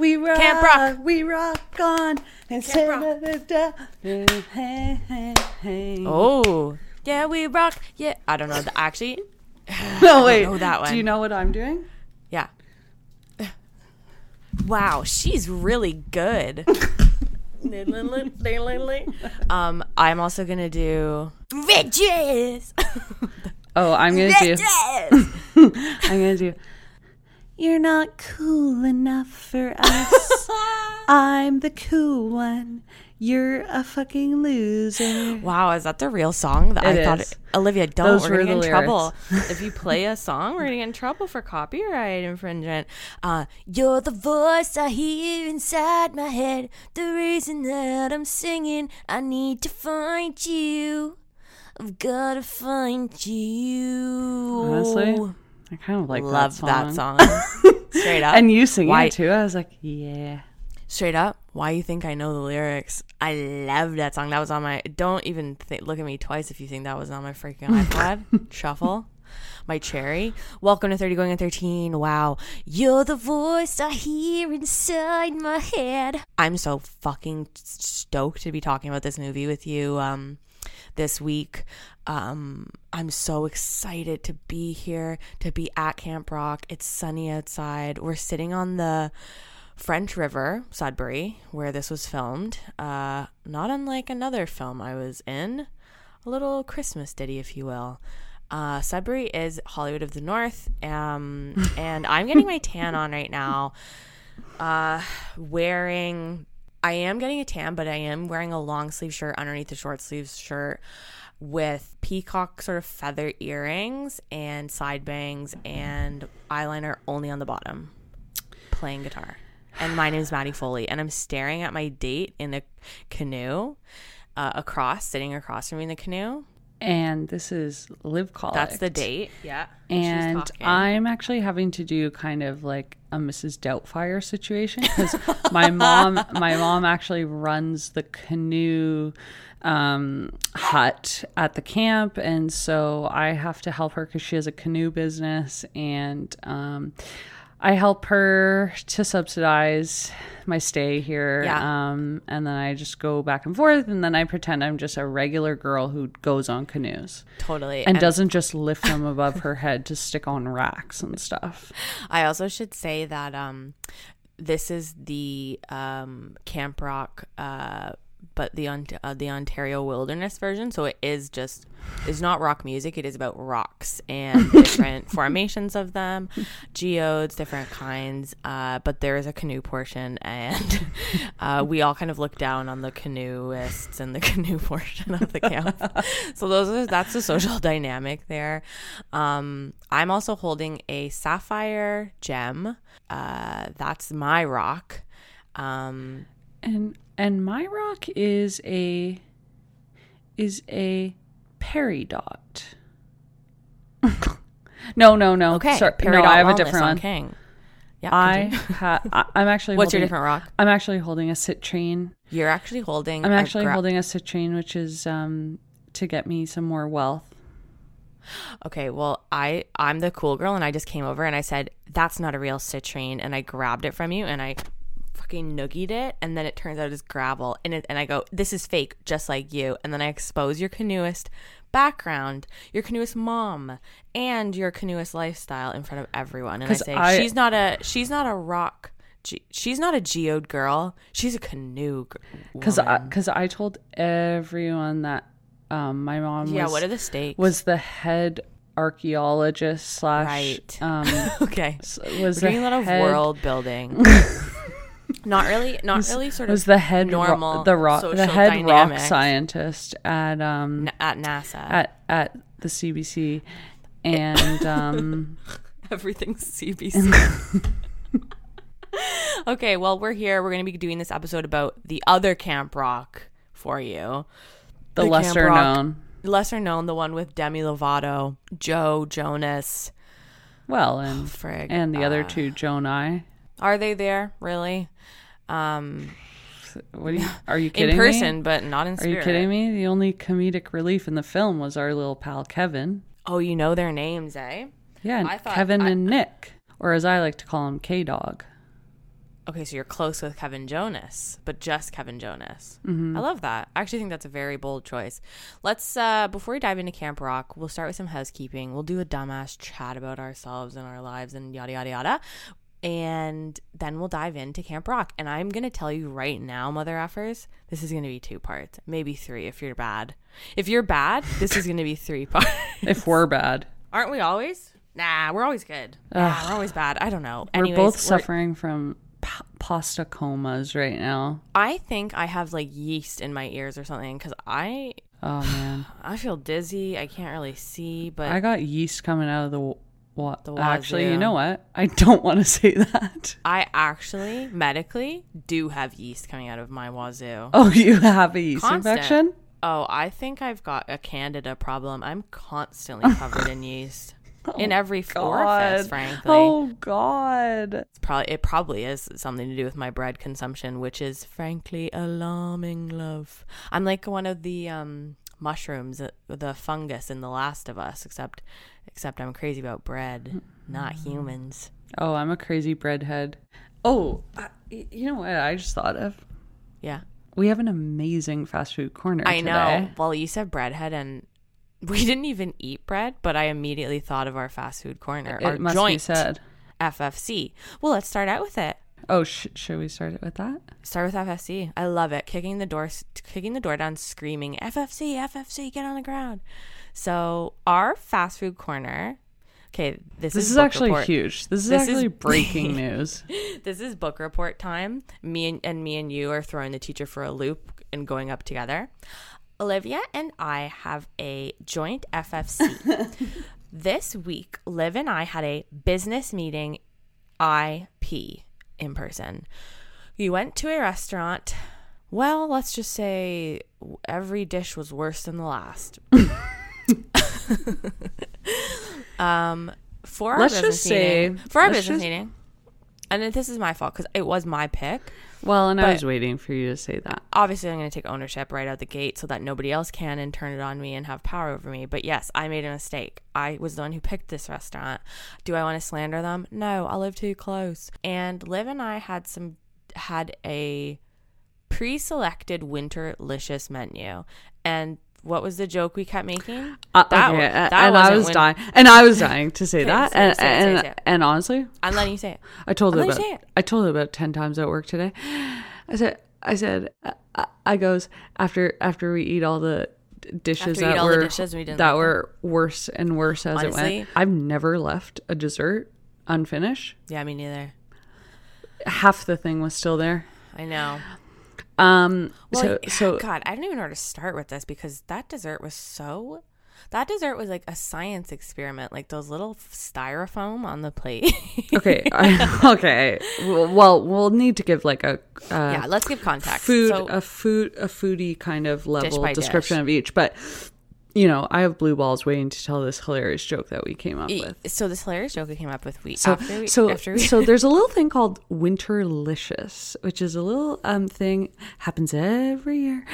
We rock. Camp Rock. We rock on. And Camp Rock. Hey, hey, hey. Oh, yeah, we rock. Yeah, I don't know. The, actually, no, wait. know that one. Do you know what I'm doing? yeah. Wow, she's really good. um, I'm also gonna do riches. Oh, I'm gonna do. I'm gonna do. You're not cool enough for us. I'm the cool one. You're a fucking loser. Wow, is that the real song? That It I thought, is. Olivia, don't. Those we're were gonna get the in trouble if you play a song. We're gonna get in trouble for copyright infringement. Uh, you're the voice I hear inside my head. The reason that I'm singing, I need to find you. I've gotta find you. Honestly, I kind of like love that that song. song. Straight up, And you singing Why- it too. I was like, yeah. straight up. Why you think I know the lyrics? I love that song. That was on my. Don't even th- look at me twice if you think that was on my freaking iPod shuffle. My cherry. Welcome to 30 Going on 13. Wow. You're the voice I hear inside my head. I'm so fucking stoked to be talking about this movie with you um, this week. Um, I'm so excited to be here, to be at Camp Rock. It's sunny outside. We're sitting on the French River, Sudbury, where this was filmed. Uh, not unlike another film I was in, a little Christmas ditty, if you will. Uh, Sudbury is Hollywood of the North, um, and I'm getting my tan on right now. Uh, wearing, I am getting a tan, but I am wearing a long sleeve shirt underneath the short sleeves shirt with peacock sort of feather earrings and side bangs and eyeliner only on the bottom, playing guitar. And my name is Maddie Foley, and I'm staring at my date in a canoe uh, across, sitting across from me in the canoe. And this is Live Collect. That's the date. Yeah. And I'm actually having to do kind of like a Mrs. Doubtfire situation because my mom, my mom actually runs the canoe um, hut at the camp, and so I have to help her because she has a canoe business, and um, I help her to subsidize my stay here. Yeah. Um, and then I just go back and forth, and then I pretend I'm just a regular girl who goes on canoes totally. and doesn't just lift them above her head to stick on racks and stuff. I also should say that um, this is the um, Camp Rock, uh, but the uh, the Ontario Wilderness version. So it is just it's not rock music. It is about rocks and different formations of them, geodes, different kinds. Uh, but there is a canoe portion, and uh, we all kind of look down on the canoeists and the canoe portion of the camp. so those are that's the social dynamic there. Um, I'm also holding a sapphire gem. Uh, that's my rock. Um, And and my rock is a is a peridot. no, no, no. okay, Sorry, Peridot no, I have a different on one. King. Yeah, I ha- I'm actually. What's your different rock? I'm actually holding a citrine. You're actually holding. I'm actually gra- holding a citrine, which is um to get me some more wealth. Okay, well, I I'm the cool girl, and I just came over and I said that's not a real citrine, and I grabbed it from you, and I fucking noogied it, and then it turns out it's gravel, and it, and I go, this is fake, just like you, and then I expose your canoeist background, your canoeist mom, and your canoeist lifestyle in front of everyone, and I say I- she's not a she's not a rock. She's not a geode girl. She's a canoe. Because Because I, I told everyone that um, my mom yeah, was, what are the stakes? was the head archaeologist slash Right. um, okay. was We're doing a lot of world building. not really, not really sort of was the head ro- normal the rock the head rock scientist at um n- at NASA. at at the CBC and um Everything's CBC. okay, well, we're here. We're going to be doing this episode about the other Camp Rock for you. the, The lesser Rock. known Lesser known, the one with Demi Lovato, Joe Jonas, well and frig. and the other uh, two Jonai Are they there, really? Um, what are you are you kidding in person, me? but not in Are you kidding me? The only comedic relief in the film was our little pal Kevin. Oh, you know their names, eh? Yeah, and I thought- Kevin I- and Nick. or as I like to call him, K Dog. Okay, so you're close with Kevin Jonas, but just Kevin Jonas. I love that. I actually think that's a very bold choice. Let's uh before we dive into Camp Rock, we'll start with some housekeeping. We'll do a dumbass chat about ourselves and our lives and yada yada yada. And then we'll dive into Camp Rock. And I'm gonna tell you right now, mother effers, this is gonna be two parts, maybe three if you're bad. If you're bad, this is gonna be three parts. If we're bad, Aren't we always? Nah, we're always good. Nah, we're always bad. I don't know. we're both we're- suffering from pa- pasta comas right now. I think I have like yeast in my ears or something because I Oh man, I feel dizzy. I can't really see, but I got yeast coming out of the. What? The Actually, you know what? I don't want to say that. I actually medically do have yeast coming out of my wazoo. Oh, you have a yeast Constant. infection? Oh, I think I've got a candida problem. I'm constantly covered in yeast. In every orifice, frankly. Oh God. It's probably it probably is something to do with my bread consumption, which is frankly alarming. Love, I'm like one of the um, mushrooms, uh, the fungus in The Last of Us, except except I'm crazy about bread, not humans. Oh, I'm a crazy breadhead. Oh, I, you know what? I just thought of. Yeah, We have an amazing fast food corner. I today. know. Well, you said breadhead, and we didn't even eat bread, but I immediately thought of our fast food corner, It our must joint be said. FFC. Well, let's start out with it. Oh, sh- should we start it with that? Start with FFC. I love it. Kicking the door, kicking the door down, screaming FFC, FFC, get on the ground. So our fast food corner. Okay, this, This is, is actually report. huge. This is This is- actually breaking news. This is book report time. Me and, and me and you are throwing the teacher for a loop and going up together. Olivia and I have a joint FFC. this week, Liv and I had a business meeting IP in person. We went to a restaurant. Well, let's just say every dish was worse than the last. um, for our Let's business just say- meeting, for our business just- meeting, and this is my fault because it was my pick. Well, and I was waiting for you to say that. Obviously, I'm going to take ownership right out the gate so that nobody else can and turn it on me and have power over me. But yes, I made a mistake. I was the one who picked this restaurant. Do I want to slander them? No, I live too close. And Liv and I had some had a pre-selected winterlicious menu. And what was the joke we kept making? Uh, That okay, uh, that and I when- dying, and I was dying to say Okay, that, say it, and say it, say it, and, say and honestly, I'm letting you say it. I told her me about it. I told her about ten times at work today. I said I said I, I goes after after we eat all the dishes that were dishes we that like them. were worse and worse as it went. I've never left a dessert unfinished. Yeah, me neither. Half the thing was still there. I know. Um. Well, so so God, I don't even know where to start with this because that dessert was so. That dessert was like a science experiment, like those little styrofoam on the plate. okay I, okay. Well, we'll need to give like a uh, yeah, let's give context. food So, a food a foodie kind of level description dish. of each but you know i have blue balls waiting to tell this hilarious joke that we came up with so this hilarious joke we came up with. We so after we, so after we, so there's a little thing called winterlicious which is a little um thing happens every year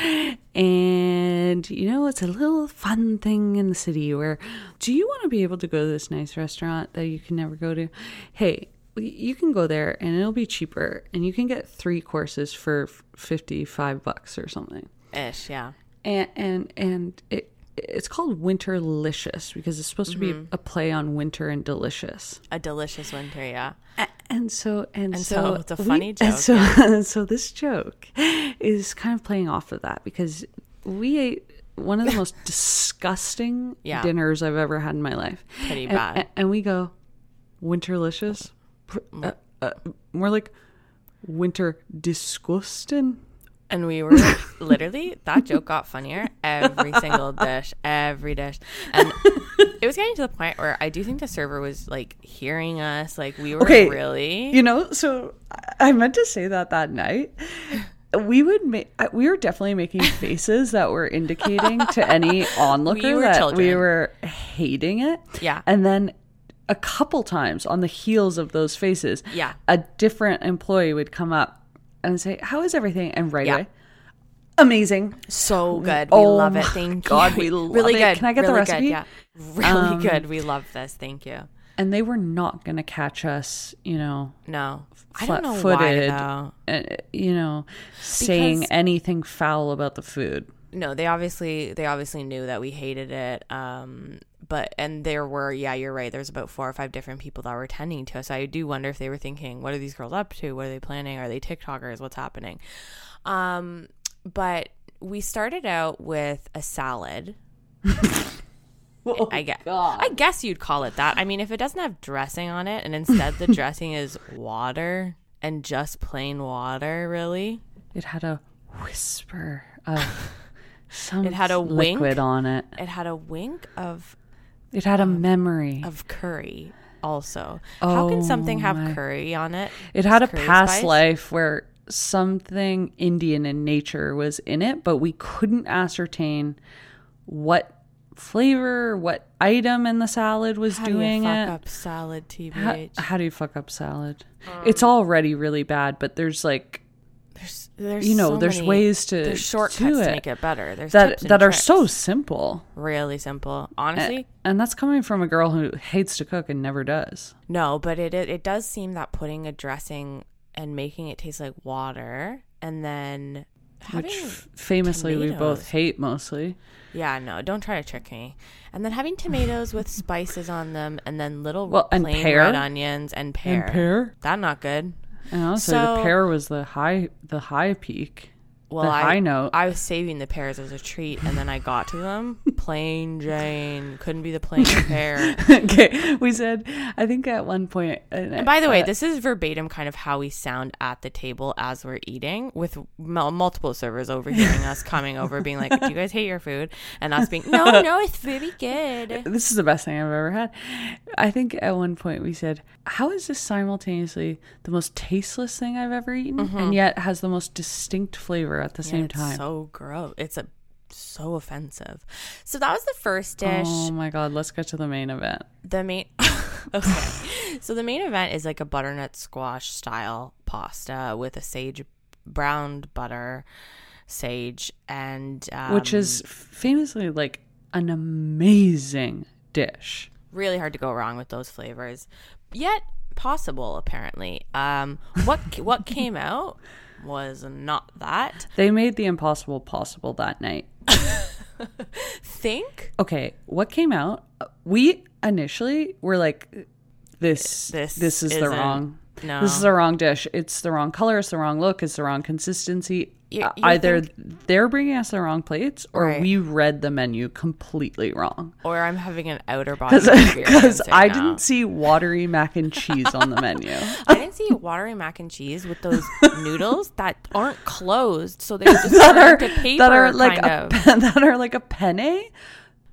and you know it's a little fun thing in the city where do you want to be able to go to this nice restaurant that you can never go to hey you can go there and it'll be cheaper and you can get three courses for 55 bucks or something ish, yeah. and and and it it's called winterlicious because it's supposed to Mm-hmm. be a play on winter and delicious A delicious winter, yeah. A- and so and, And so, so it's a we- funny and joke, so so this joke is kind of playing off of that because we ate one of the most disgusting Yeah. dinners I've ever had in my life. Pretty And- bad. And, and we go winterlicious. Uh, uh, more like winter disgusting. And we were literally that joke got funnier every single dish, every dish, and it was getting to the point where I do think the server was like hearing us, like we were Okay, really. You know, so I meant to say that that night. We would make. We were definitely making faces that were indicating to any onlooker were that we were hating it. Yeah. and then a couple times on the heels of those faces, Yeah. a different employee would come up and say, "How is everything?" And right Yeah. away, amazing. So good. We Oh love it. Thank God, you. we love really it. good. Can I get the really recipe? Good, yeah. Really Um, good. We love this. Thank you. and they were not going to catch us, you know, No, I don't know why flat-footed, though. uh, you know, saying Because- anything foul about the food. No, they obviously they obviously knew that we hated it. Um, but and there were yeah, you're right. There's about four or five different people that were attending to us. I do wonder if they were thinking, what are these girls up to? What are they planning? Are they TikTokers? What's happening? Um, but we started out with a salad. I guess I guess you'd call it that. I mean, if it doesn't have dressing on it, and instead the dressing is water and just plain water, really. It had a whisper of some It had a wink. on it. It had a wink of It had a um, memory. of curry also. How can oh something have Oh my- curry on it? It had a past spice? life where something Indian in nature was in it, but we couldn't ascertain what flavor, what item in the salad was How doing do you fuck it. up salad, How, TBH? how do you fuck up salad? Um, it's already really bad, but there's like there's, there's you know, so there's many- ways to there's shortcuts to it make it better. There's that and that are tricks. so simple. really simple. Honestly, And that's coming from a girl who hates to cook and never does. no, but it, it it does seem that putting a dressing and making it taste like water, and then Which famously we both hate mostly. yeah, no, don't try to trick me. And then having tomatoes with spices on them, and then little Well, and plain pear. red onions and pear. And pear. That not good. And also So- the pear was the high the high peak. Well, I, high note. I was saving the pears as a treat, and then I got to them. Plain Jane couldn't be the plain pear. okay, we said I think at one point. And by the way, uh, this is verbatim kind of how we sound at the table as we're eating, with mul- multiple servers overhearing us coming over, being like, "Do you guys hate your food?" And us being, "No, no, it's very good." this is the best thing I've ever had. I think at one point we said, "How is this simultaneously the most tasteless thing I've ever eaten, and yet has the most distinct flavor at the. Yeah, same it's time?" so gross. It's a so offensive. So that was the first dish. Oh my god, let's get to the main event. The main Okay. so the main event is like a butternut squash style pasta with a sage browned butter, sage and um, which is famously like an amazing dish. really hard to go wrong with those flavors. Yet possible apparently. Um what what came out was not that. They made the impossible possible that night. Think Okay, what came out? We initially were like, "This, This this, is the wrong. no. This is the wrong dish. It's the wrong color. It's the wrong look. It's the wrong consistency." You- Uh, you Either they're bringing us the wrong plates, or Right. we read the menu completely wrong. or I'm having an outer body experience Because right I now. didn't see watery mac and cheese on the menu. I didn't see watery mac and cheese with those noodles that aren't closed, so they're just that are paper, that are like a of. that are like a penne.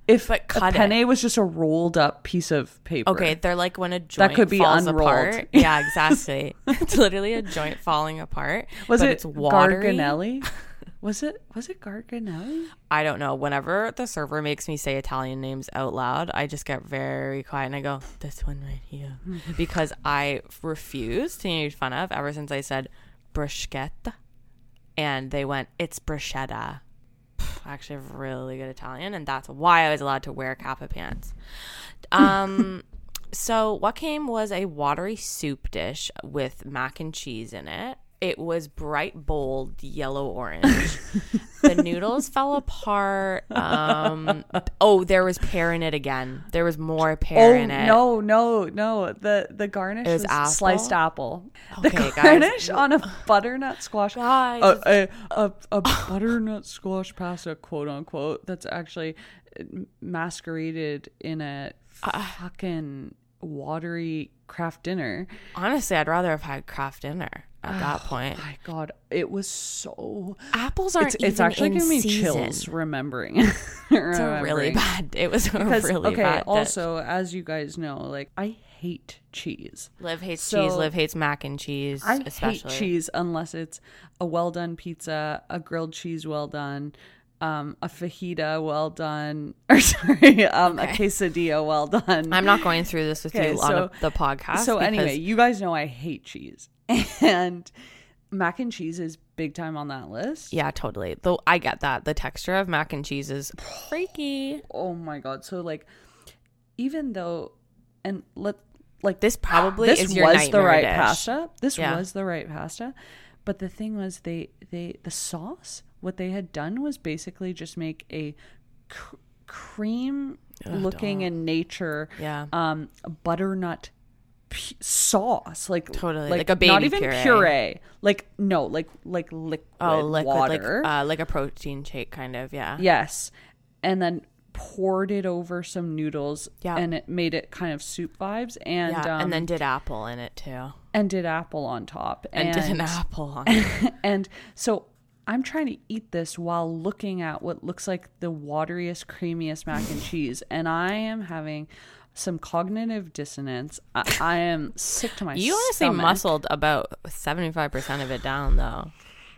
If But a cut it. penne was just a rolled up piece of paper, Okay, they're like when a joint that could be falls unrolled. apart. Yeah, exactly. it's literally a joint falling apart. was it it's watery. Garganelli? was it was it Garganelli? I don't know. Whenever the server makes me say Italian names out loud, I just get very quiet and I go, "This one right here," because I refuse to be made fun of ever since I said bruschetta, and they went, "It's bruschetta." I actually have really good Italian, and that's why I was allowed to wear kappa pants. Um, so what came was a watery soup dish with mac and cheese in it. It was bright, bold yellow orange. the noodles fell apart. Um, oh, there was pear in it again. There was more pear Oh in it. no, no, no! The the garnish apple? sliced apple. The Okay, guys. garnish on a butternut squash. Guys. A, a, a, a butternut squash pasta, quote unquote. That's actually uh, masqueraded in a fucking watery Kraft Dinner. Honestly, I'd rather have had Kraft Dinner at that Oh point. my god, it was so. Apples aren't It's, it's actually in giving me season. chills remembering. It's a really bad. It was a Because, really okay, bad. dish. also, as you guys know, like, I hate cheese. Liv hates so- cheese. Liv hates mac and cheese. I especially. hate cheese unless it's a well done pizza, a grilled cheese well done, um, a fajita well done, or sorry, um, a quesadilla well done. I'm not going through this with Okay, you on so- the podcast. so anyway, you guys know I hate cheese, and mac and cheese is big time on that list. yeah, totally. Though I get that the texture of mac and cheese is freaky. Oh my god! So like, even though, and let like This probably this is was the right dish. pasta. This Yeah. was the right pasta. But the thing was, they they the sauce. What they had done was basically just make a cr- cream looking in nature Yeah. um butternut p- sauce like Totally, like, like a not even puree. puree. like no like like liquid, oh, liquid, water like uh, like a protein shake, kind of. Yeah. yes and then poured it over some noodles Yeah. and it made it kind of soup vibes and yeah. um, and then did apple in it too, and did apple on top and, did an apple on. it. and so I'm trying to eat this while looking at what looks like the wateriest, creamiest mac and cheese, and I am having some cognitive dissonance. I, I am sick to my stomach. You honestly stomach. muscled about seventy five percent of it down though,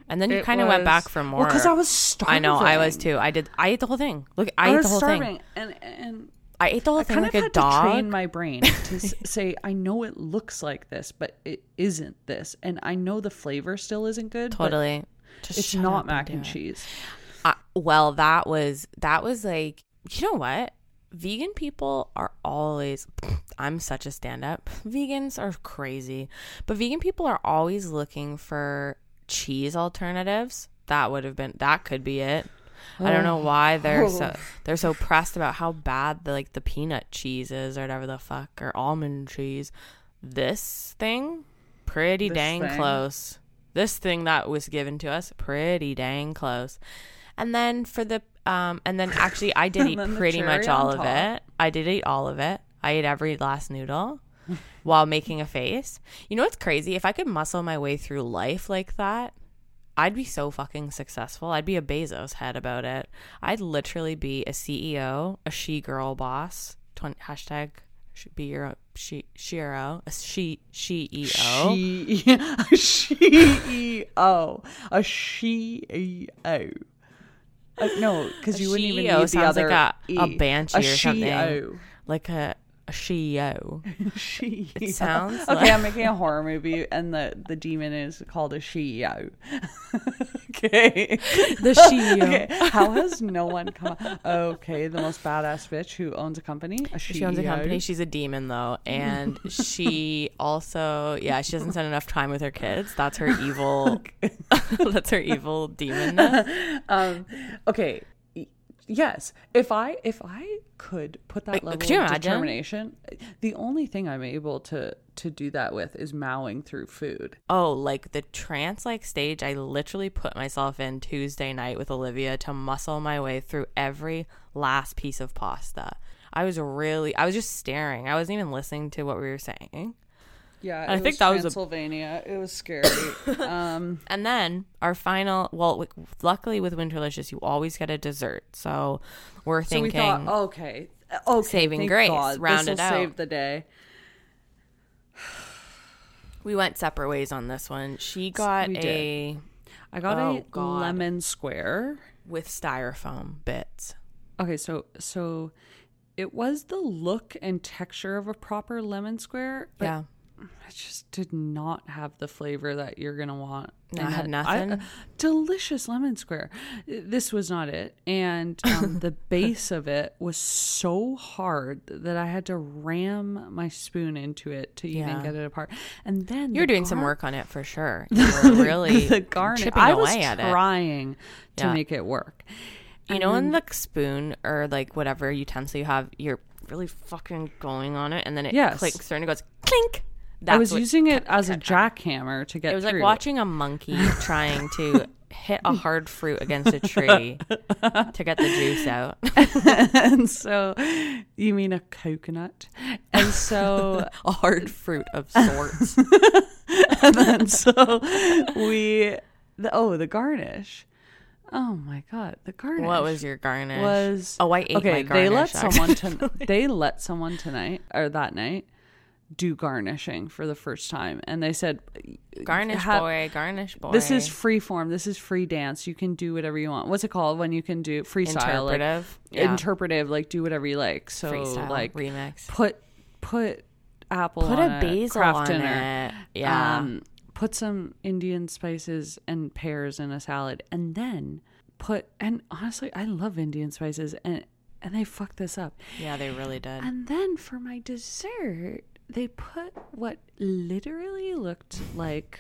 and then you kind of went back for more. Well, because I was starving. I know I was too. I did. I ate the whole thing. Look, I, I, ate was the whole starving, thing. and and I ate the whole I thing kind like of a had dog. to train my brain to say, I know it looks like this, but it isn't this, and I know the flavor still isn't good. totally. Just it's not mac and it. cheese. Uh, well, that was that was like you know what? Vegan people are always. I'm such a stand up. Vegans are crazy, but vegan people are always looking for cheese alternatives. That would have been that could be it. I don't know why they're so they're so pressed about how bad the like the peanut cheese is or whatever the fuck or almond cheese. This thing, pretty This dang thing? close. This thing that was given to us, pretty dang close. And then for the um, and then actually I did eat pretty much all of it. I did eat all of it. I ate every last noodle while making a face. You know what's crazy? If I could muscle my way through life like that, I'd be so fucking successful. I'd be a Bezos head about it. I'd literally be a CEO, a she girl boss. 20, hashtag should be your she shiro a she E CEO. She, a CEO, a CEO. Uh, no, because you wouldn't even need the other like a, a E. banshee a or something, CEO. like a a CEO. She. It sounds okay. like- I'm making a horror movie, and the the demon is called a CEO. okay. The CEO. Okay. How has no one come? Okay, the most badass bitch who owns a company. A She owns a company. She's a demon though, and she also, yeah, she doesn't spend enough time with her kids. That's her evil. that's her evil demon. um okay yes if i if i could put that level could you of imagine? determination the only thing i'm able to to do that with is mowing through food Oh, like the trance like stage. I literally put myself in Tuesday night with Olivia to muscle my way through every last piece of pasta. I was really, I was just staring. I wasn't even listening to what we were saying. Yeah I think that was a- pennsylvania it was scary um And then our final, well, luckily with Winterlicious, you always get a dessert. So we're so we thinking, thought okay okay Saving grace, God, round it out. save the day we went separate ways on this one. She got a i got Oh, a God. lemon square with styrofoam bits. okay so so it was the look and texture of a proper lemon square but yeah. It just did not have the flavor that you're gonna want. No, it had nothing? delicious lemon square. This was not it, and um, the base of it was so hard that I had to ram my spoon into it to even get it apart. And then You're the doing some work on it for sure. You were really the garnish. chipping I was away at it. trying to Yeah. make it work. You know, in the spoon or like whatever utensil you have, you're really fucking going on it, and then it Yes. clicks and it goes clink. That's I was using it as a jackhammer to get. It was like watching a monkey trying to hit a hard fruit against a tree to get the juice out. and so you mean a coconut and so a hard fruit of sorts. and then so we the, oh the garnish oh my god the garnish what was your garnish? was oh, I ate okay my they let garnish. someone actually. to, they let someone tonight or that night do garnishing for the first time and they said garnish boy, garnish boy. this is free form this is free dance you can do whatever you want what's it called when you can do freestyle like interpretive. yeah. interpretive like do whatever you like so Freestyle like remix. put put apple Put on a it, basil on dinner, it. Yeah. um, put some indian spices and pears in a salad and then put and honestly i love indian spices and and they fucked this up yeah, they really did. and then for my dessert they put what literally looked like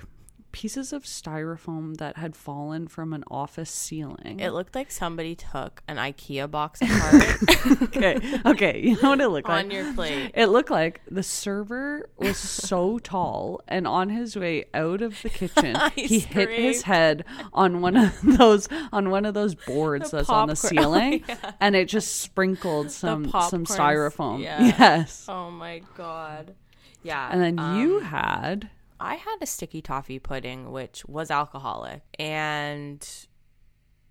pieces of styrofoam that had fallen from an office ceiling. It looked like somebody took an IKEA box apart okay, okay, you know what it looked like? on your plate. It looked like the server was so tall, and on his way out of the kitchen, he hit his head on one of those on one of those boards The that's on the popcorn- oh, ceiling, and it just sprinkled some some styrofoam. yeah. Yes, Oh my god. Yeah. and then you um, had I had a sticky toffee pudding, which was alcoholic and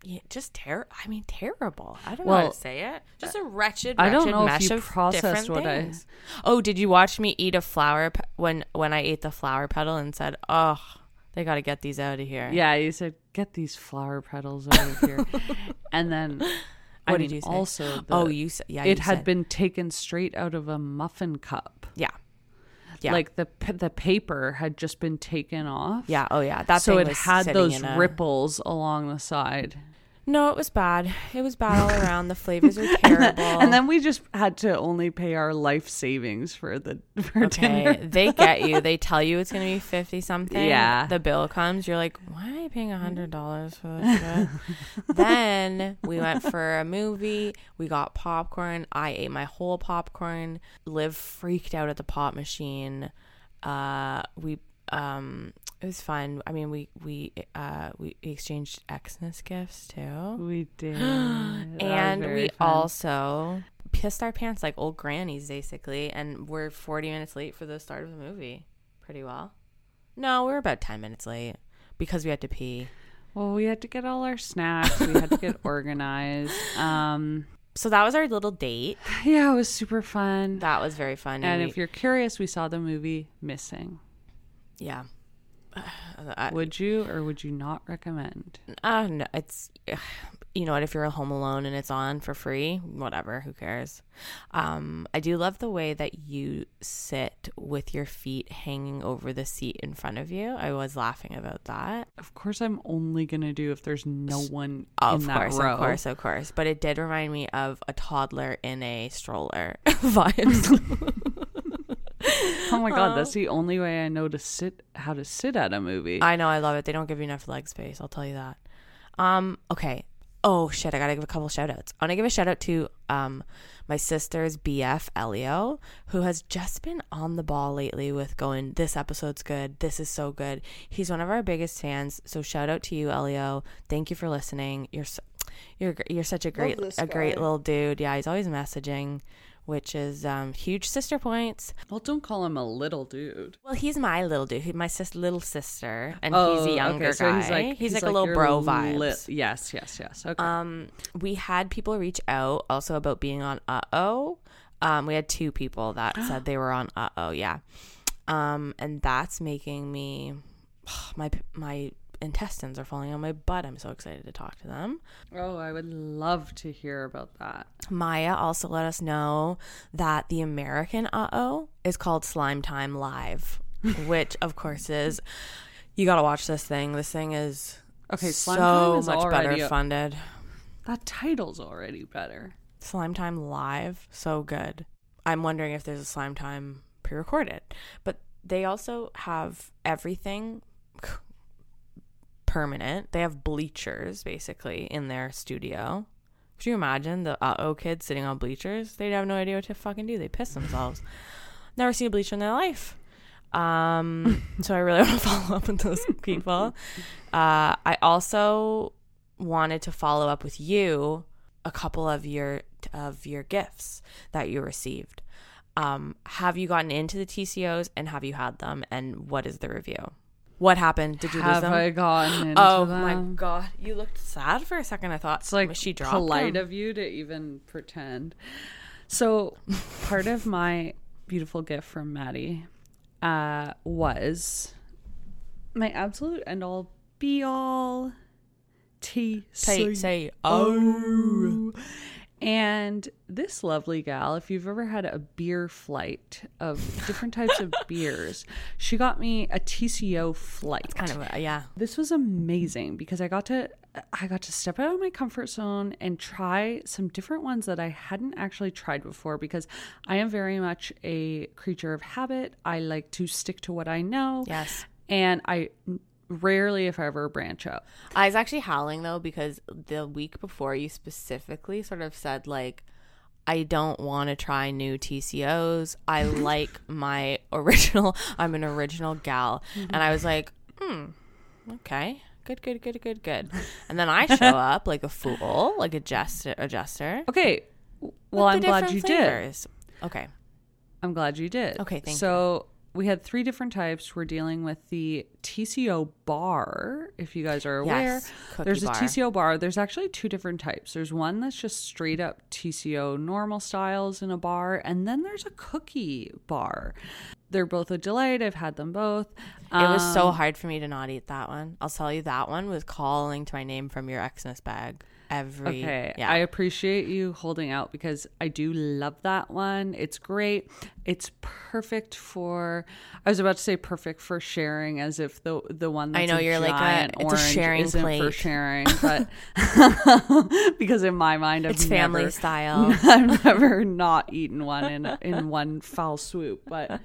yeah, just terrible. I mean, terrible. I don't know how to say it. Uh, just a wretched, wretched I don't know if mesh you of processed what I- things. Oh, did you watch me eat a flower pe- when when I ate the flower petal and said, "Oh, they got to get these out of here." yeah. You said get these flower petals out of here, and then I What mean, did you say? also oh, the, oh, you said yeah. it had said- been taken straight out of a muffin cup. Yeah, Like the the paper had just been taken off. yeah. Oh, yeah. That so it had those a- ripples along the side. No, it was bad. It was bad all around. The flavors were terrible. And then we just had to only pay our life savings for the for Okay, dinner. they get you. They tell you it's gonna be fifty something. Yeah. The bill comes. You're like, why am I paying a hundred dollars for this shit? then we went for a movie. We got popcorn. I ate my whole popcorn. Liv freaked out at the pop machine. Uh, we um, it was fun. I mean, we we uh we exchanged Xmas gifts too, We did. And we fun. also pissed our pants like old grannies basically and we're 40 minutes late for the start of the movie pretty well no we were about 10 minutes late because we had to pee Well, we had to get all our snacks. We had to get organized. Um, so that was our little date yeah, it was super fun. that was very fun and we- if you're curious, we saw the movie Missing. yeah uh, Would you or would you not recommend? uh, no, it's you know what if you're home alone and it's on for free whatever who cares um i do love the way that you sit with your feet hanging over the seat in front of you i was laughing about that Of course, I'm only gonna do if there's no one Of in that course, row. of course, of course. But it did remind me of a toddler in a stroller vibes. Oh my god, that's the only way I know to sit how to sit at a movie. I know, I love it. They don't give you enough leg space. I'll tell you that. Um, okay. Oh shit, I gotta give a couple shout outs. I wanna give a shout out to um my sister's BF Elio, who has just been on the ball lately with going, This episode's good, this is so good. He's one of our biggest fans. So shout out to you, Elio. Thank you for listening. You're so, you're you're such a great this a great little dude. Yeah, he's always messaging, which is um huge sister points. well, don't call him a little dude. Well, he's my little dude. He, my sis, little sister, and Oh, he's a younger okay, so guy. he's like he's, like, a little bro li- vibes. yes, yes, yes. Okay. Um, we had people reach out also about being on Uh Oh. Um, we had two people that said they were on Uh Oh. Yeah. Um, and that's making me my my intestines are falling on my butt. I'm so excited to talk to them. oh, I would love to hear about that. Maya also let us know that the American Uh Oh is called Slime Time Live, which of course is you got to watch this thing. This thing is Okay, Slime so Time is much better a- funded. That title's already better. Slime Time Live, so good. I'm wondering if there's a Slime Time pre-recorded, but they also have everything permanent. They have bleachers basically in their studio. Could you imagine the uh oh kids sitting on bleachers? They'd have no idea what to fucking do. They piss themselves. Never seen a bleacher in their life. Um, so I really want to follow up with those people. Uh, I also wanted to follow up with you a couple of your of your gifts that you received. Um, have you gotten into the TCOs and have you had them? And what is the review? What happened? Did you lose Have them? I gotten into oh them? my god, you looked sad for a second. I thought It's like she dropped polite them? of you to even pretend. So, part of my beautiful gift from Maddie uh, was my absolute end all be all T Say, say oh. And this lovely gal, if you've ever had a beer flight of different types of beers, she got me a TCO flight. It's Kind of, a, yeah. This was amazing because I got to I got to step out of my comfort zone and try some different ones that I hadn't actually tried before because I am very much a creature of habit. I like to stick to what I know. Yes. And I rarely if ever branch out. I was actually howling though because the week before you specifically sort of said like I don't want to try new TCOs. I like my original. I'm an original gal, and I was like, hmm, okay, good, good, good, good, good. And then I show up like a fool, like a jester, a jester. Okay. Well, I'm glad you did. Okay, I'm glad you did. Okay, thank so we had three different types. We're dealing with the TCO bar, if you guys are aware. Yes, There's a. TCO bar. There's actually two different types. There's one that's just straight up TCO normal styles in a bar, and then there's a cookie bar. They're both a delight. I've had them both. it was so Um, hard for me to not eat that one. I'll tell you, that one was calling to my name from your Xmas bag every. Okay. yeah, I appreciate you holding out because I do love that one. It's great. It's perfect for I was about to say perfect for sharing as if the the one that's I know, you're like a- giant it's a sharing isn't for plate. sharing, but because in my mind I've it's family never, style. I've never not eaten one in in one foul swoop. But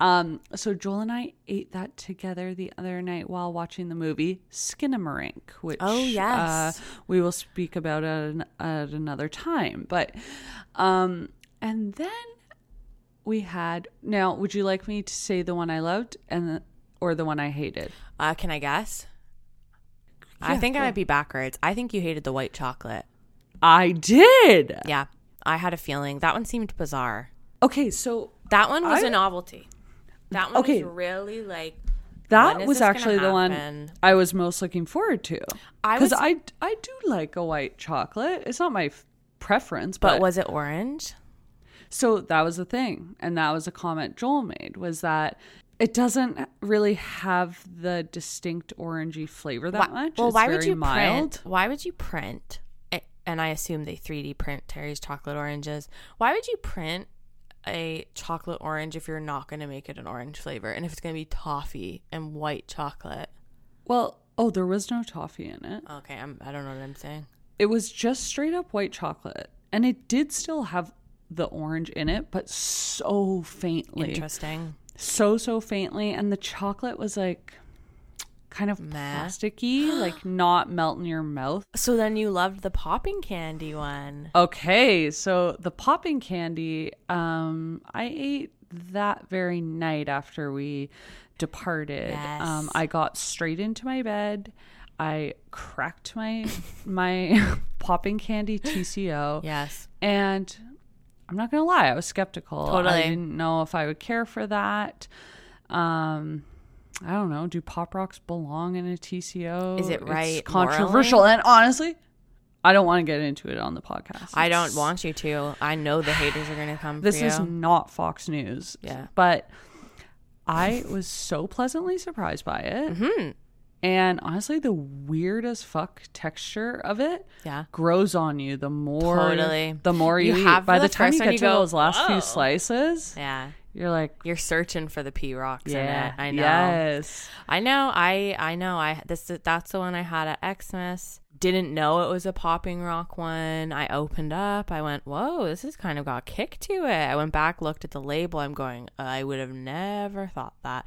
um, so Joel and I ate that together the other night while watching the movie Skinamarink, which Oh, yes. uh, we will speak about at, an, at another time. But um, and then we had now. Would you like me to say the one I loved and the, or the one I hated? Uh, can I guess? I Yeah, think I might be backwards. I think you hated the white chocolate. I did. Yeah, I had a feeling that one seemed bizarre. Okay, so That one was I- a novelty. That one Okay. was really like that was actually the one? I was most looking forward to. I Because I I do like a white chocolate. It's not my f- preference, but but, was it orange? So that was the thing, and that was a comment Joel made was that it doesn't really have the distinct orangey flavor that Why- much. Well, It's why would you mild. print? Why would you print? And I assume they 3D print Terry's chocolate oranges. Why would you print a chocolate orange if you're not going to make it an orange flavor and if it's going to be toffee and white chocolate? Well, oh, there was no toffee in it. Okay, I'm, I don't know what I'm saying. It was just straight up white chocolate, and it did still have the orange in it, but so faintly. Interesting. so so faintly and the chocolate was like kind of Meh. plasticky like not melt in your mouth So then you loved the popping candy one. okay so the popping candy um i ate that very night after we departed Yes. um i got straight into my bed i cracked my my popping candy tco Yes. and I'm not gonna lie, I was skeptical. Totally. I didn't know if I would care for that. Um, I don't know. Do pop rocks belong in a TCO? Is it It's right controversial, and honestly, I don't want to get into it on the podcast. I don't want you to. I know the haters are going to come This is not Fox News. Yeah. but I was so pleasantly surprised by it. Mhm. And honestly, the weird as fuck texture of it Yeah. grows on you the more Totally. the more you, You have By the the time you get you to go, those last "Whoa." few oh. slices, Yeah. you're like, You're searching for the P rocks in yeah, it. I know. yes. I know. I I know. I this that's the one I had at Xmas. Didn't know it was a popping rock one. I opened up. I went, "Whoa, this has kind of got kick to it." I went back, looked at the label. I'm going, "I would have never thought that."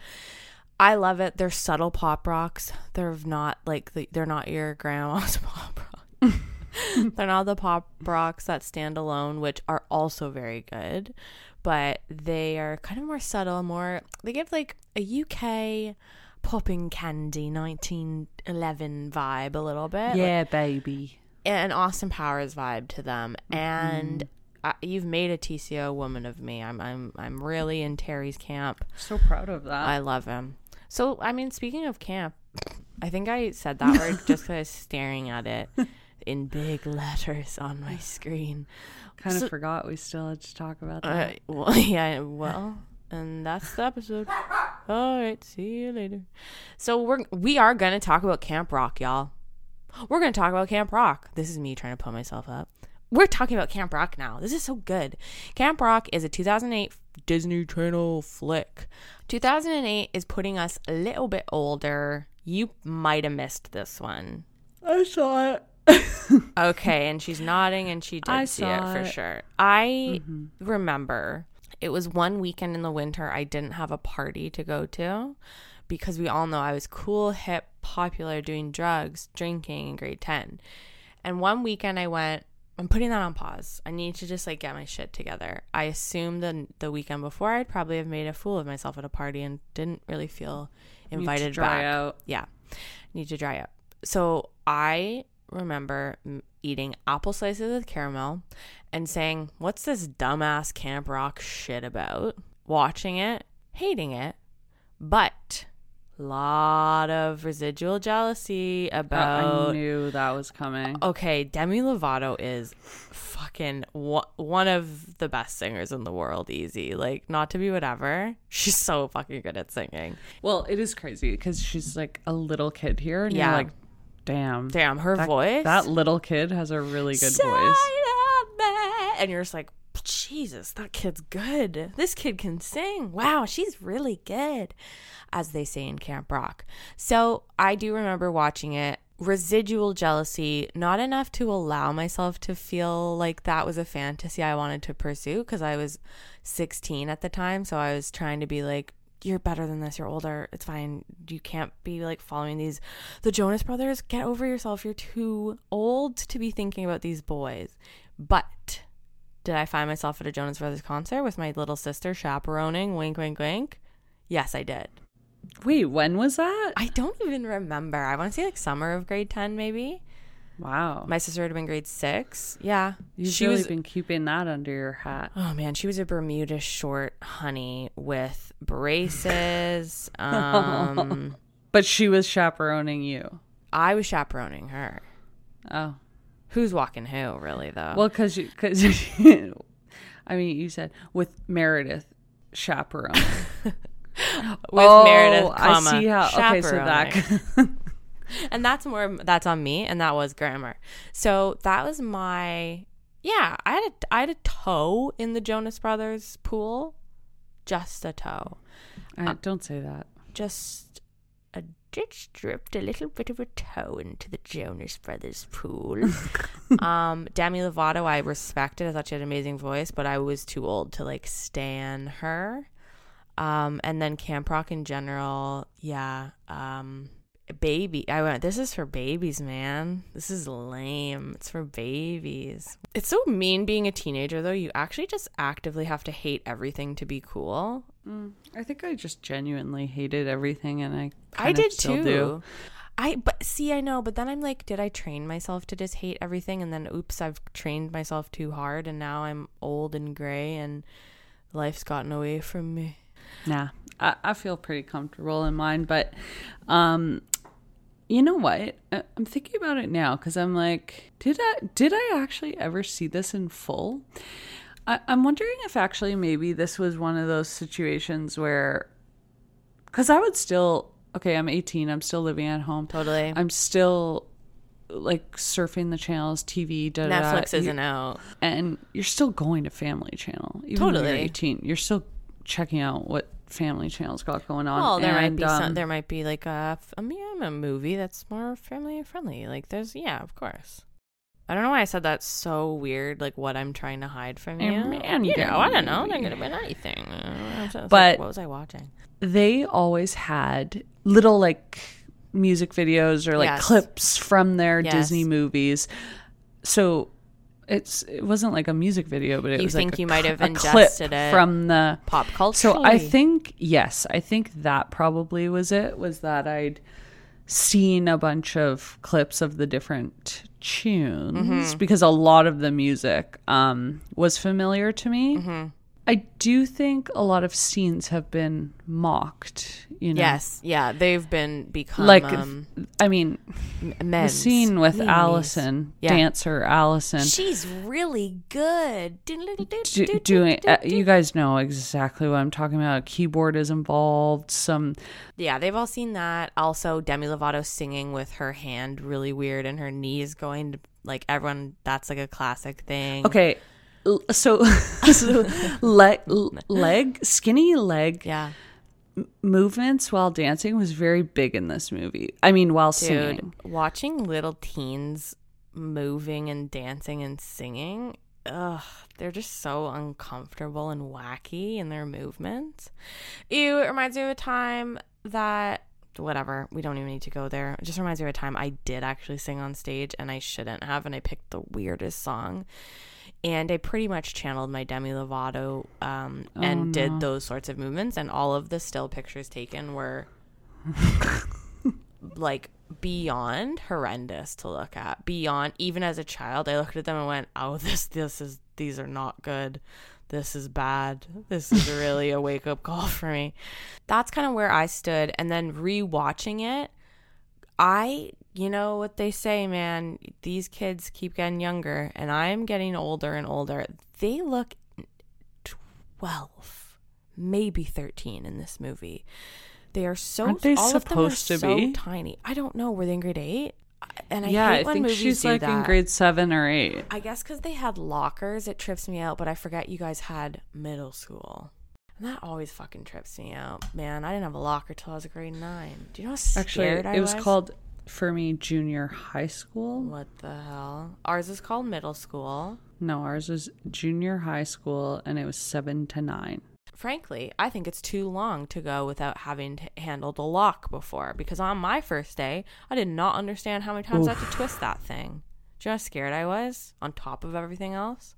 I love it. They're subtle pop rocks. They're not like the, they're not your grandma's pop rock. they're not the pop rocks that stand alone, which are also very good, but they are kind of more subtle, more they give like a UK popping candy 1911 vibe a little bit. like, Yeah, baby. an Austin Powers vibe to them, mm-hmm. and I, you've made a TCO woman of me. I'm I'm I'm really in Terry's camp. So proud of that. I love him. So I mean, speaking of camp, I think I said that word just because I was staring at it in big letters on my screen. kind of so- forgot we still had to talk about Uh, that. well, yeah, well, and that's the episode. All right, see you later. So we're we are gonna talk about Camp Rock, y'all. We're gonna talk about Camp Rock. This is me trying to put myself up. We're talking about Camp Rock now. This is so good. Camp Rock is a 2008 Disney Channel flick. 2008 is putting us a little bit older. You might have missed this one. I saw it. Okay, and she's nodding and she did I see it saw for sure. I mm-hmm. remember it was one weekend in the winter I didn't have a party to go to because we all know I was cool, hip, popular, doing drugs, drinking in grade 10. And one weekend I went, I'm putting that on pause. I need to just like get my shit together. I assumed the the weekend before I'd probably have made a fool of myself at a party and didn't really feel Need to invited dry back out. yeah need to dry up so i remember eating apple slices with caramel and saying what's this dumbass camp rock shit about watching it hating it but lot of residual jealousy Uh, I about knew that was coming. okay demi lovato is fucking one of the best singers in the world easy like not to be whatever she's so fucking good at singing Well, it is crazy because she's like a little kid here, and Yeah. you're like, damn, damn her that, voice That little kid has a really good voice. And you're just like, Jesus, that kid's good. This kid can sing. Wow, she's really good, as they say in Camp Rock. So I do remember watching it. Residual jealousy, not enough to allow myself to feel like that was a fantasy I wanted to pursue because I was 16 at the time. So I was trying to be like, you're better than this. You're older. It's fine. You can't be like following these. The Jonas Brothers, get over yourself. You're too old to be thinking about these boys. But did I find myself at a Jonas Brothers concert with my little sister chaperoning? Wink, wink, wink. Yes, I did. Wait, when was that? I don't even remember. I want to say like summer of grade 10, maybe. Wow. My sister would have been grade six. Yeah. You've she really was. been keeping that under your hat. Oh man, she was a Bermuda short honey with braces. Um, But she was chaperoning you. I was chaperoning her. Oh. Who's walking who, really, though? Well, because you, because I mean, you said with Meredith chaperone. with oh, Meredith, comma, I see how. Okay, so that. and that's more that's on me, and that was grammar. So that was my yeah. I had a I had a toe in the Jonas Brothers pool, just a toe, Uh, don't say that. just just dripped a little bit of a toe into the Jonas Brothers pool. um, Demi Lovato, I respected. I thought she had an amazing voice, but I was too old to like stan her. Um, and then Camp Rock in general, yeah. Um, baby, I went. This is for babies, man. This is lame. It's for babies. It's so mean being a teenager, though. You actually just actively have to hate everything to be cool. Mm, I think I just genuinely hated everything, and I. I did too. Do. I but see, I know, but then I'm like, did I train myself to just hate everything? And then, oops, I've trained myself too hard, and now I'm old and gray, and life's gotten away from me. Nah, I, I feel pretty comfortable in mine, but um, you know what? I- I'm thinking about it now because I'm like, did I did I actually ever see this in full? I, I'm wondering if actually maybe this was one of those situations where, because I would still okay, I'm 18, I'm still living at home, Totally. I'm still like surfing the channels, TV, da da. Netflix isn't out. and you're still going to Family Channel. Even Totally. you're 18, you're still checking out what Family Channel's got going on. Well, there might And, be some, um, there might be like a, a, a movie that's more family friendly. Like there's yeah, of course. I don't know why I said that's so weird. Like what I'm trying to hide from you. Man you know, I don't know. There could have been anything. It's like, But- what was I watching? they always had little like music videos or like Yes. clips from their Yes. Disney movies. So it's it wasn't like a music video, but it You was think like a, you might have a clip it from the Pop culture. So I think yes, I think that probably was it. Was that I'd seen a bunch of clips of the different tunes Mm-hmm. because a lot of the music um, was familiar to me. Mm-hmm. I do think a lot of scenes have been mocked. You know, Yes, yeah, they've been become like um, I mean, the scene with memes. Alyson, Yeah. dancer Alyson, She's really good. do, doing. Uh, you guys know exactly what I'm talking about. A Keyboard is involved. Some Yeah, they've all seen that. Also, Demi Lovato singing with her hand really weird and her knees going to like everyone. That's like a classic thing. okay. So, so leg, leg, skinny leg Yeah, movements while dancing was very big in this movie. I mean, while dude, singing. watching little teens moving and dancing and singing. Ugh, they're just so uncomfortable and wacky in their movements. Ew, it reminds me of a time that whatever, we don't even need to go there. It just reminds me of a time I did actually sing on stage and I shouldn't have, and I picked the weirdest song. And I pretty much channeled my Demi Lovato um, and Oh, no. did those sorts of movements, and all of the still pictures taken were like beyond horrendous to look at. Beyond even as a child, I looked at them and went, "Oh, this this is these are not good. This is bad. This is really a wake up call for me." That's kind of where I stood and then rewatching it, I you know what they say, man, these kids keep getting younger and I'm getting older and older. They look 12, maybe 13 in this movie. They are so Aren't they all of them are supposed to so be? tiny. I don't know. Were they in grade eight? And I yeah, I when think she's like in grade seven or eight. I guess because they had lockers, it trips me out. But I forget you guys had middle school, and that always fucking trips me out. Man, I didn't have a locker till I was a grade nine. Do you know how scared Actually, I it was called for me junior high school. What the hell? Ours is called middle school. No, ours was junior high school, and it was seven to nine. Frankly, I think it's too long to go without having to handled a lock before. Because on my first day, I did not understand how many times I had to twist that thing. Do you know how scared I was? On top of everything else.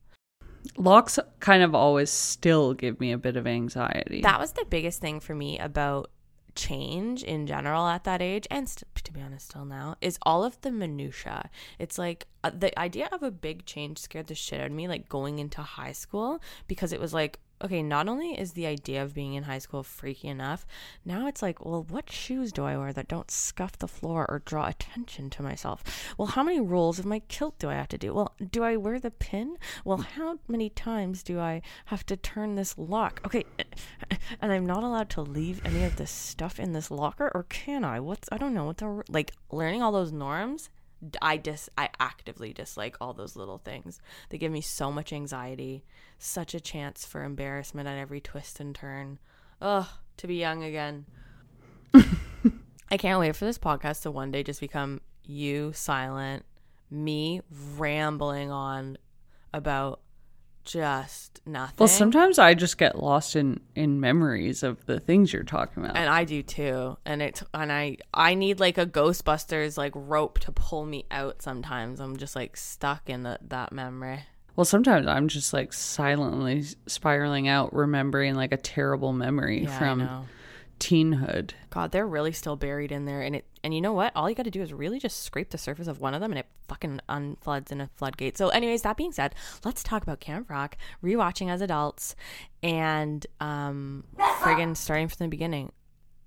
Locks kind of always still give me a bit of anxiety. That was the biggest thing for me about change in general at that age and st- to be honest still now is all of the minutia it's like uh, the idea of a big change scared the shit out of me like going into high school because it was like okay not only is the idea of being in high school freaky enough now it's like well what shoes do i wear that don't scuff the floor or draw attention to myself? Well how many rolls of my kilt do i have to do? Well do i wear the pin? Well how many times do i have to turn this lock? Okay and i'm not allowed to leave any of this stuff in this locker or can i? What's i don't know what the like learning all those norms I dis I actively dislike all those little things. They give me so much anxiety, such a chance for embarrassment at every twist and turn. Ugh, to be young again. I can't wait for this podcast to one day just become you silent, me rambling on about just nothing. well, sometimes I just get lost in in memories of the things you're talking about. and I do too. And it and I I need like a Ghostbusters like rope to pull me out sometimes. I'm just like stuck in the, that memory. well, sometimes I'm just like silently spiraling out, remembering like a terrible memory Yeah, I from know. Teenhood. God, they're really still buried in there. And it and you know what? All you got to do is really just scrape the surface of one of them, and it fucking unfloods in a floodgate. So, anyways, that being said, let's talk about Camp Rock rewatching as adults, and um, friggin' starting from the beginning.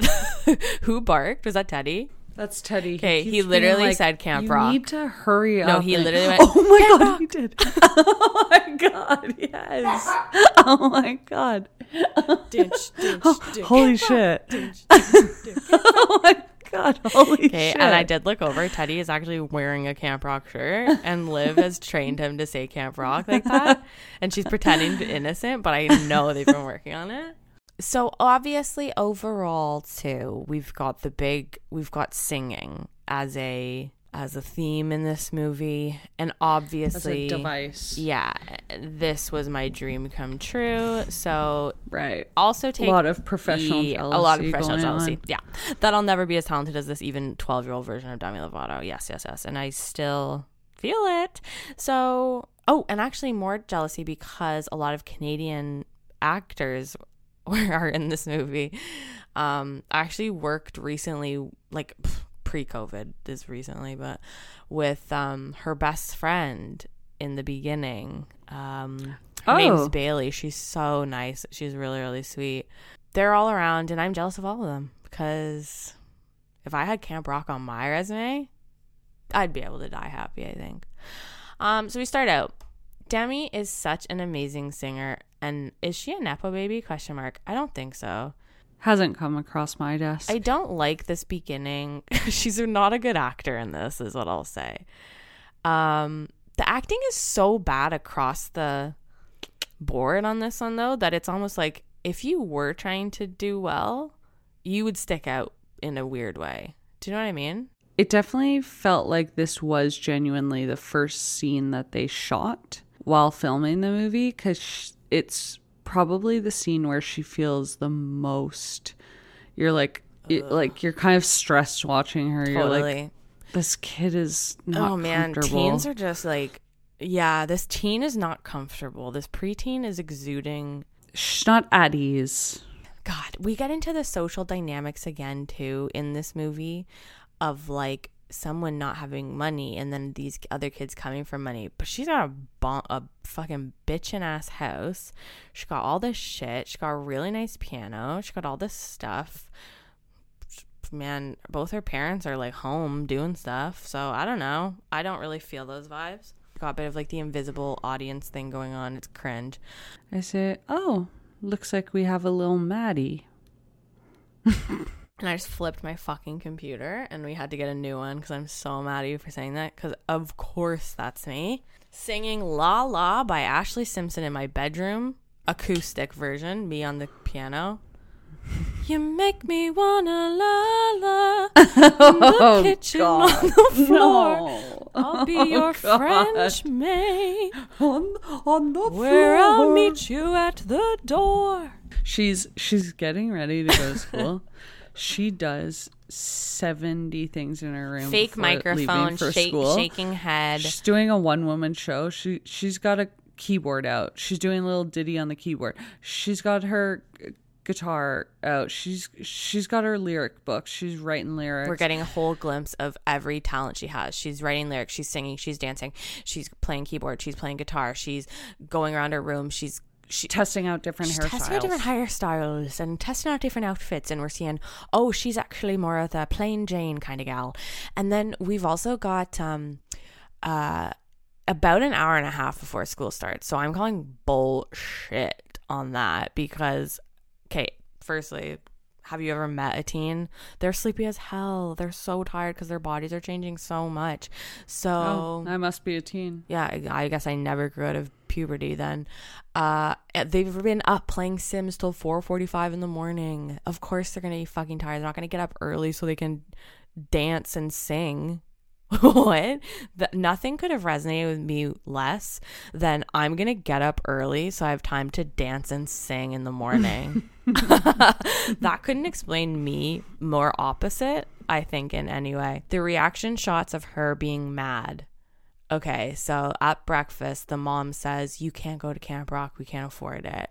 Who barked? Was that Teddy? That's Teddy. Okay, he keeps being literally said Camp you Rock." need to hurry up. No, he and- literally went, Oh my "Camp god, Rock." he did. oh my god, yes. Oh my god. Dinch, dinch, oh, dinch. Holy shit. Dinch, dinch, dinch. oh my god, holy Okay, shit. and I did look over. Teddy is actually wearing a Camp Rock shirt, and Liv has trained him to say Camp Rock like that. And she's pretending to be innocent, but I know they've been working on it. So obviously, overall, too, we've got the big, we've got singing as a as a theme in this movie, and As obviously, a device. yeah, this was my dream come true. So Right. also take A lot of professional jealousy. a lot of professional jealousy. on. Yeah, that I'll never be as talented as this even twelve year old version of Demi Lovato. Yes, yes, yes, and I still feel it. So, oh, and actually more jealousy because a lot of Canadian actors are in this movie. Um, I actually worked recently, like COVID, is recently, but with um her best friend in the beginning. Um, Her name's Oh. Bailey. She's so nice. She's really, really sweet. They're all around, and I'm jealous of all of them because if I had Camp Rock on my resume, I'd be able to die happy, I think. Um, so we start out. Demi is such an amazing singer, and is she a nepo baby? Question mark. I don't think so. Hasn't come across my desk. I don't like this beginning. She's not a good actor in this, is what I'll say. Um, the acting is so bad across the board on this one, though, that it's almost like if you were trying to do well, you would stick out in a weird way. Do you know what I mean? it definitely felt like this was genuinely the first scene that they shot while filming the movie because it's probably the scene where she feels the most. You're like you- like you're kind of stressed watching her. You're like this kid is not oh man, teens are just like, yeah, this teen is not comfortable. This preteen is exuding she's not at ease. God, we get into the social dynamics again too in this movie of like someone not having money and then these other kids coming for money. But she's got a bon- a fucking bitchin' ass house. She got all this shit. She got a really nice piano. She got all this stuff. Man, both her parents are like home doing stuff. So I don't know. I don't really feel those vibes. Got a bit of like the invisible audience thing going on. It's cringe. i say oh looks like we have a little maddie And I just flipped my fucking computer and we had to get a new one because I'm so mad at you for saying that because, of course, that's me. Singing La La by Ashlee Simpson in my bedroom, acoustic version, me on the piano. You make me wanna la la in the kitchen on the floor. no I'll be oh, your French maid on, on the where I'll meet you at the door. She's she's getting ready to go to school. she does seventy things in her room. Fake microphone, for shake, school. shaking head. She's doing a one woman show. She she's got a keyboard out. She's doing a little ditty on the keyboard. She's got her guitar out. She's she's got her lyric book. She's writing lyrics. We're getting a whole glimpse of every talent she has. She's writing lyrics, she's singing, she's dancing, she's playing keyboard, she's playing guitar, she's going around her room, she's she, testing out different she's hairstyles. testing out different hairstyles. and testing out different outfits and we're seeing oh she's actually more of the plain jane kind of gal. And then we've also got um uh about an hour and a half before school starts. So i'm calling bullshit on that because okay firstly have you ever met a teen? They're sleepy as hell. They're so tired because their bodies are changing so much. So oh, I must be a teen. yeah, I I guess I never grew out of puberty then. Uh, they've been up playing Sims till 4:45 in the morning. Of course they're gonna be fucking tired. They're not gonna get up early so they can dance and sing. what? That nothing could have resonated with me less than I'm gonna get up early so I have time to dance and sing in the morning. that couldn't explain me more opposite. I think in any way. The reaction shots of her being mad Okay, so at breakfast, the mom says, You can't go to Camp Rock. We can't afford it.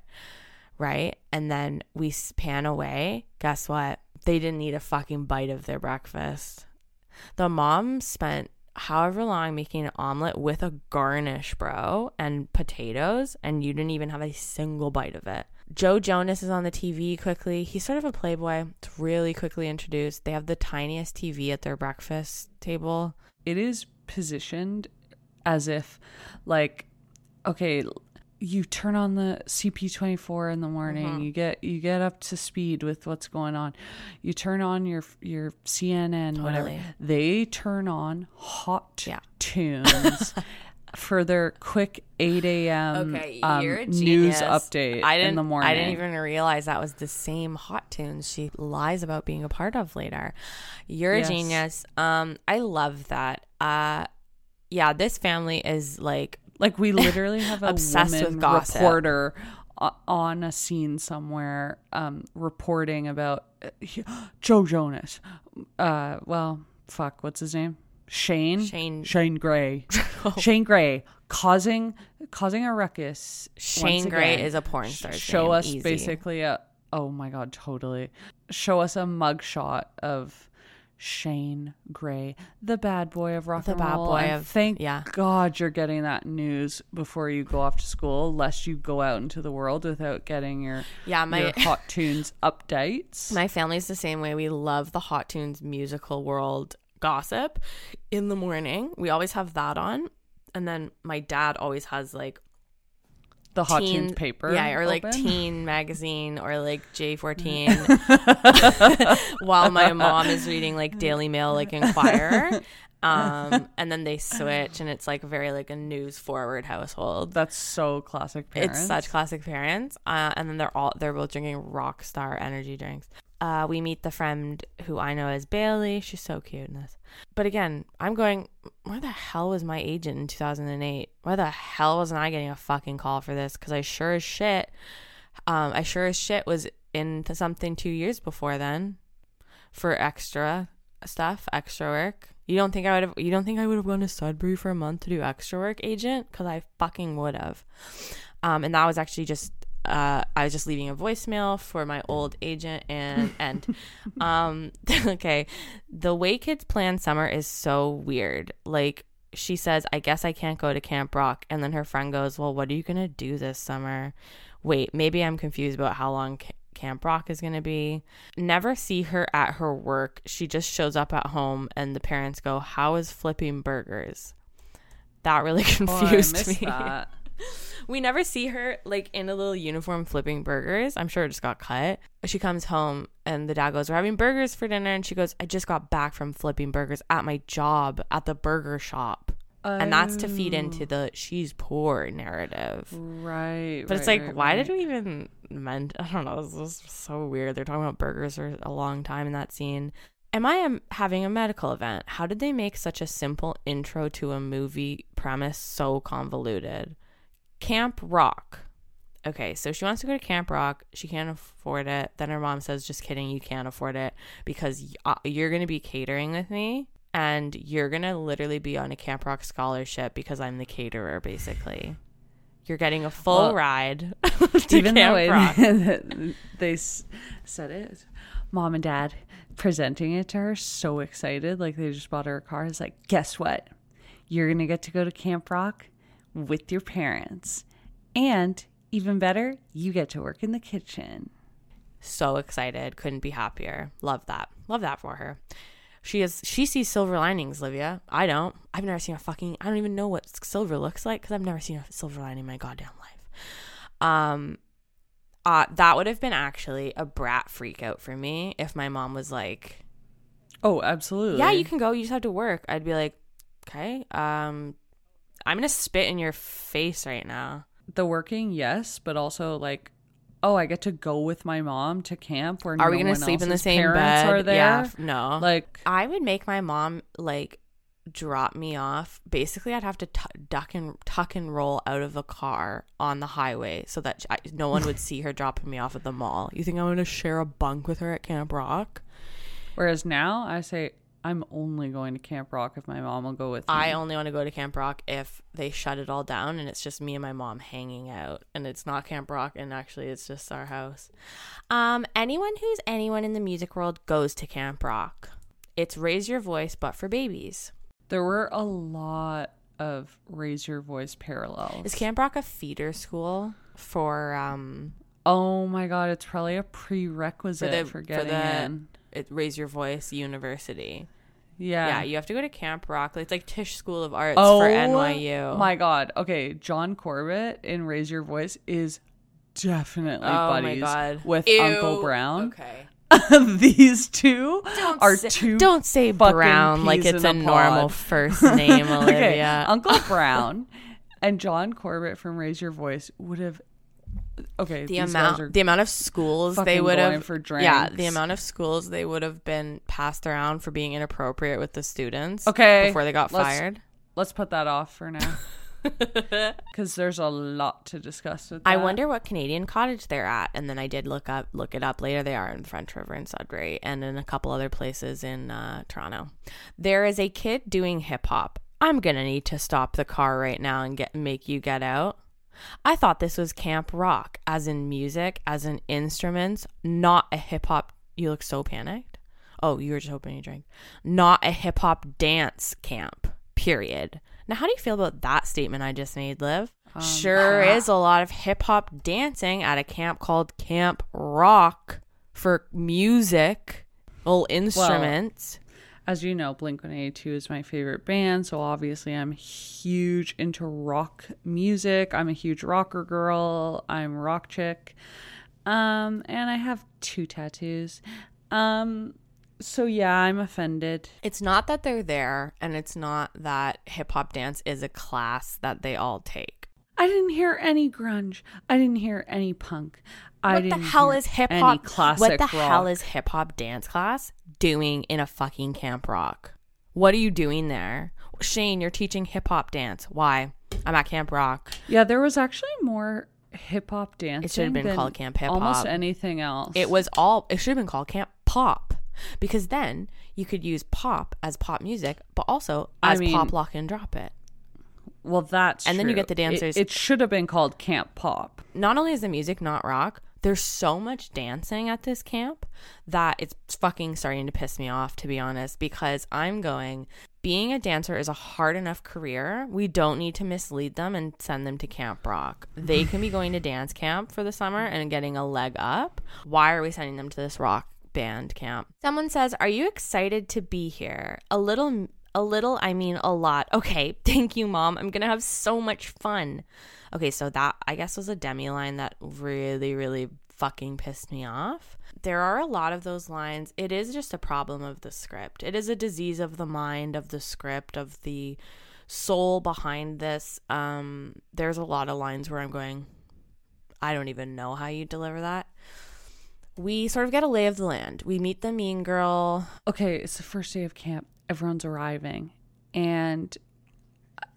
Right? And then we pan away. Guess what? They didn't eat a fucking bite of their breakfast. The mom spent however long making an omelet with a garnish, bro, and potatoes, and you didn't even have a single bite of it. Joe Jonas is on the TV quickly. He's sort of a playboy. It's really quickly introduced. They have the tiniest TV at their breakfast table. it is positioned as if like okay you turn on the CP24 in the morning Mm-hmm. you get you get up to speed with what's going on you turn on your your CNN whatever they turn on hot Yeah. tunes for their quick 8 a.m Okay, um, you're a news genius. update I didn't, in the morning I didn't even realize that was the same hot tunes she lies about being a part of later. You're Yes. a genius. Um, I love that. Uh, yeah, this family is like Like we literally have a Obsessed with woman gossip. reporter on a scene somewhere um, reporting about uh, Joe Jonas. Uh, well, fuck, what's his name? Shane. Shane- Shane Gray. Shane Gray causing causing a ruckus. Shane Gray is a porn star. Show us basically a. Oh my god, totally. Show us a mugshot of Shane Gray, the bad boy of rock The and bad roll. boy and of- thank yeah. God you're getting that news before you go off to school, lest you go out into the world without getting your Yeah, my your hot tunes updates. My family's the same way. We love the Hot Tunes musical world gossip in the morning. We always have that on. And then my dad always has like the hot teen paper, Yeah, or like open. teen magazine or like J14 while my mom is reading like Daily Mail like Inquirer. Um and then they switch and it's like very like a news forward household. That's so classic parents. It's such classic parents. Uh, and then they're all they're both drinking rock star energy drinks. Uh, we meet the friend who I know as Bailey. She's so cute in this. But again, I'm going, where the hell was my agent in 2008? Why the hell wasn't I getting a fucking call for this? Because I sure as shit, um, I sure as shit was into something two years before then for extra stuff, extra work. You don't think I would have? You don't think I would have gone to Sudbury for a month to do extra work, agent? Because I fucking would have. Um, and that was actually just uh, I was just leaving a voicemail for my old agent and and um, okay, the way kids plan summer is so weird. Like she says, I guess I can't go to Camp Rock, and then her friend goes, Well, what are you gonna do this summer? Wait, maybe I'm confused about how long. Ca- Camp Rock is going to be. Never see her at her work. She just shows up at home, and the parents go, How is flipping burgers? That really Oh, confused missed me. that. We never see her like in a little uniform flipping burgers. I'm sure it just got cut. She comes home and the dad goes, We're having burgers for dinner. And she goes, I just got back from flipping burgers at my job at the burger shop. And that's to feed into the she's poor narrative. Right. But it's like, right, why right. did we even meant? I don't know. This is so weird. They're talking about burgers for a long time in that scene. Am I um, having a medical event? How did they make such a simple intro to a movie premise so convoluted? Camp Rock. Okay, so she wants to go to Camp Rock. She can't afford it. Then her mom says, "Just kidding, you can't afford it because uh, you're going to be catering with me, and you're going to literally be on a Camp Rock scholarship because I'm the caterer, basically. You're getting a full Well, ride to Even the Camp Rock. they s- said it, mom and dad presenting it to her, so excited, like they just bought her a car. It's like, guess what? You're gonna get to go to Camp Rock with your parents, and even better, you get to work in the kitchen. so excited couldn't be happier love that love that for her she is she sees silver linings livia. I don't. I've never seen a fucking i don't even know what silver looks like because i've never seen a silver lining in my goddamn life. Um uh that would have been actually a brat freak out for me if my mom was like Oh, absolutely. yeah you can go. You just have to work. I'd be like okay um i'm gonna spit in your face right now. The working, yes, but also like, oh, I get to go with my mom to camp where are no we gonna sleep in the same parents bed Are there? yeah no Like, I would make my mom like drop me off. Basically, I'd have to tu duck and tuck and roll out of a car on the highway so that I, no one would see her dropping me off at the mall. You think I'm going to share a bunk with her at Camp Rock? whereas now I say I'm only going to Camp Rock if my mom will go with me. I only want to go to Camp Rock if they shut it all down and it's just me and my mom hanging out and it's not Camp Rock and actually it's just our house. Um anyone who's anyone in the music world goes to Camp Rock. It's raise your voice but for babies. There were a lot of raise your voice parallels. Is Camp Rock a feeder school for um oh my god, it's probably a prerequisite for, the- for getting the- in. it Raise Your Voice University? Yeah. Yeah, you have to go to Camp Rock. It's like Tisch School of Arts oh for NYU. My god. Okay, John Corbett in Raise Your Voice is definitely oh buddies with Ew. Uncle Brown. Okay, These two are say, two Don't say Brown like it's a a normal first name, okay, Olivia. Uncle Brown and John Corbett from Raise Your Voice would have. Okay, the amount the amount of schools they would have for yeah the amount of schools they would have been passed around for being inappropriate with the students Okay, before they got let's- fired Let's put that off for now because there's a lot to discuss with that. I wonder what Canadian cottage they're at, and then I did look up look it up later. They are in French River in Sudbury, and in a couple other places in uh, Toronto. There is a kid doing hip hop. I'm gonna need to stop the car right now and get make you get out. I thought this was camp rock, as in music, as in instruments, not a hip hop. You look so panicked. Oh, you were just hoping you drank. Not a hip hop dance camp. Period. Now, how do you feel about that statement I just made, Liv? Um, sure ah. is a lot of hip hop dancing at a camp called Camp Rock for music, little instruments. As you know, Blink 182 is my favorite band, so obviously I'm huge into rock music. I'm a huge rocker girl. I'm rock chick. Um, and I have two tattoos. Um, so yeah, I'm offended. it's not that they're there, and it's not that hip hop dance is a class that they all take. I didn't hear any grunge. I didn't hear any punk. I What the didn't hell hear is hip hop? What the rock. hell is hip hop dance class doing in a fucking camp rock? What are you doing there? Shane, you're teaching hip hop dance. Why? I'm at Camp Rock. Yeah, there was actually more hip hop dance. It should have been called Camp Hip Hop. Almost anything else. It was all, it should have been called Camp Pop because then you could use pop as pop music, but also I as mean- pop lock and drop it. Well, that's and then you get the dancers- It, it should have been called Camp Pop. Not only is the music not rock, there's so much dancing at this camp that it's fucking starting to piss me off, to be honest, because I'm going, being a dancer is a hard enough career. We don't need to mislead them and send them to Camp Rock. They can be going to dance camp for the summer and getting a leg up. Why are we sending them to this rock band camp? Someone says, Are you excited to be here? A little. A little, I mean a lot. Okay, thank you, mom. I'm gonna have so much fun. Okay, so that I guess was a demi line that really, really fucking pissed me off. There are a lot of those lines. It is just a problem of the script. It is a disease of the mind, of the script, of the soul behind this. Um, there's a lot of lines where I'm going, I don't even know how you deliver that. We sort of get a lay of the land. We meet the mean girl. Okay, it's the first day of camp. Everyone's arriving, and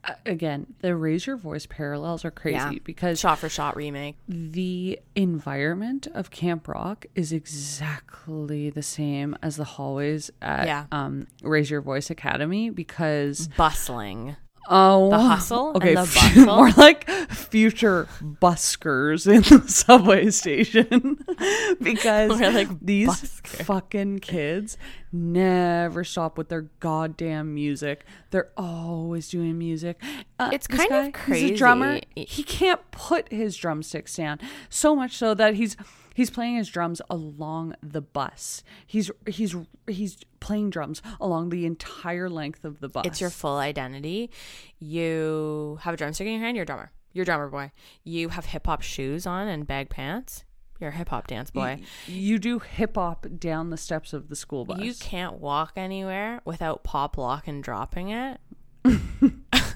uh, again, the raise your voice parallels are crazy Yeah. because Shot for shot remake. the environment of Camp Rock is exactly the same as the hallways at Yeah. um, Raise Your Voice Academy because Bustling. Oh The hustle and okay the f- bustle? more like future buskers in the subway station because We're like these buskers. fucking kids never stop with their goddamn music they're always doing music Uh, It's kind of guy, he's a drummer crazy. he can't put his drumsticks down so much so that he's he's playing his drums along the bus he's he's he's playing drums along the entire length of the bus It's your full identity. You have a drumstick in your hand, you're a drummer. You're a drummer boy. You have hip hop shoes on and bag pants. You're a hip hop dance boy. you do hip hop down the steps of the school bus You can't walk anywhere without pop lock and dropping it.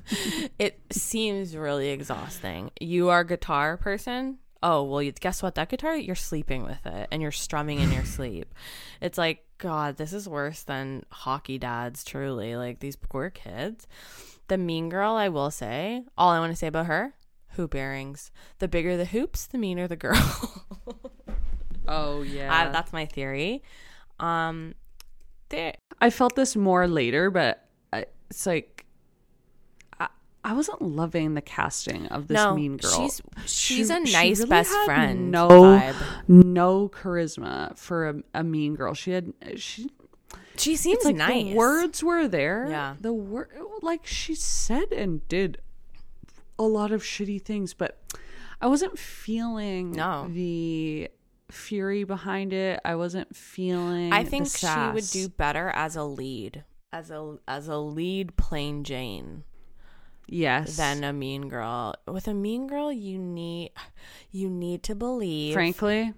it seems really exhausting. You are a guitar person. Oh, well, you, guess what? That guitar, you're sleeping with it and you're strumming in your sleep. It's like, God, this is worse than hockey dads, truly. Like these poor kids. The mean girl, I will say, all I want to say about her hoop earrings. The bigger the hoops, the meaner the girl. oh I, yeah that's my theory. Um, there, I felt this more later, but I, it's like I, I wasn't loving the casting of this no, mean girl. she's She- a she nice really best friend. No, oh, vibe. no charisma for a, a mean girl. She had she. she seems It's like nice. the words were there. Yeah. the word like she said and did a lot of shitty things, but I wasn't feeling No. the fury behind it. I wasn't feeling. I the think she would do better as a lead, as a as a lead plain Jane yes than a mean girl. With a mean girl, you need you need to believe. Frankly,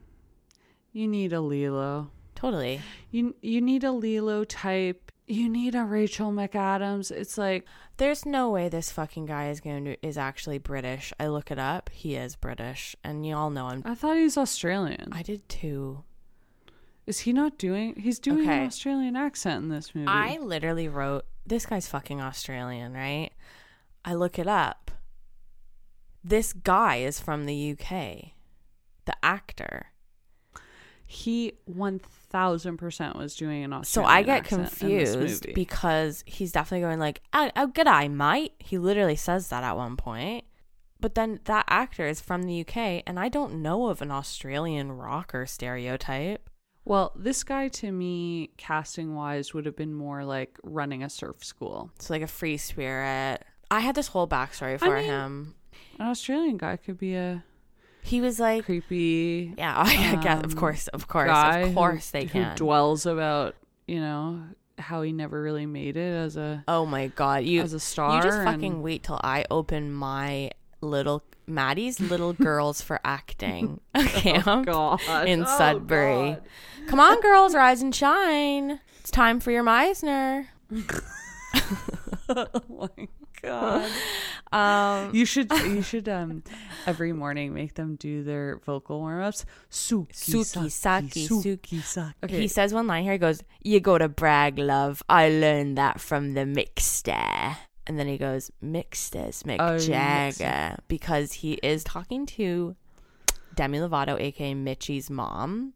you need a Lilo. totally. You you need a Lilo type. You need a Rachel McAdams. It's like There's no way this fucking guy is going to is actually British. I look it up. He is British, and y'all know him. I thought he was Australian. I did too. Is he not doing? He's doing Okay. an Australian accent in this movie. I literally wrote, this guy's fucking Australian, right? I look it up. This guy is from the UK. The actor. he one thousand percent was doing an So Australian I get accent in this confused because he's definitely going like, oh, oh g'day, mate. He literally says that at one point. But then that actor is from the UK, and I don't know of an Australian rocker stereotype. Well, this guy to me, casting wise, would have been more like running a surf school. So like a free spirit. I had this whole backstory for mean- him. An Australian guy could be a He was like, creepy yeah, I guess, of um, course, of course, of who- course they who can. dwells about you know how he never really made it as a oh my god, you as a star. you just and- fucking wait till I open my little Maddie's little girls for acting camp God. in Oh, Sudbury. God. Come on, girls, rise and shine. It's time for your Meisner. oh my god. Um, You should you should um every morning make them do their vocal warm ups. Suki Suki, saki, suki saki. Okay. He says one line here. He goes, "You go to brag, love. I learned that from the mixter." And then he goes, "Mixters, Mick Oh, Jagger," because he is talking to Demi Lovato, aka Mitchie's mom,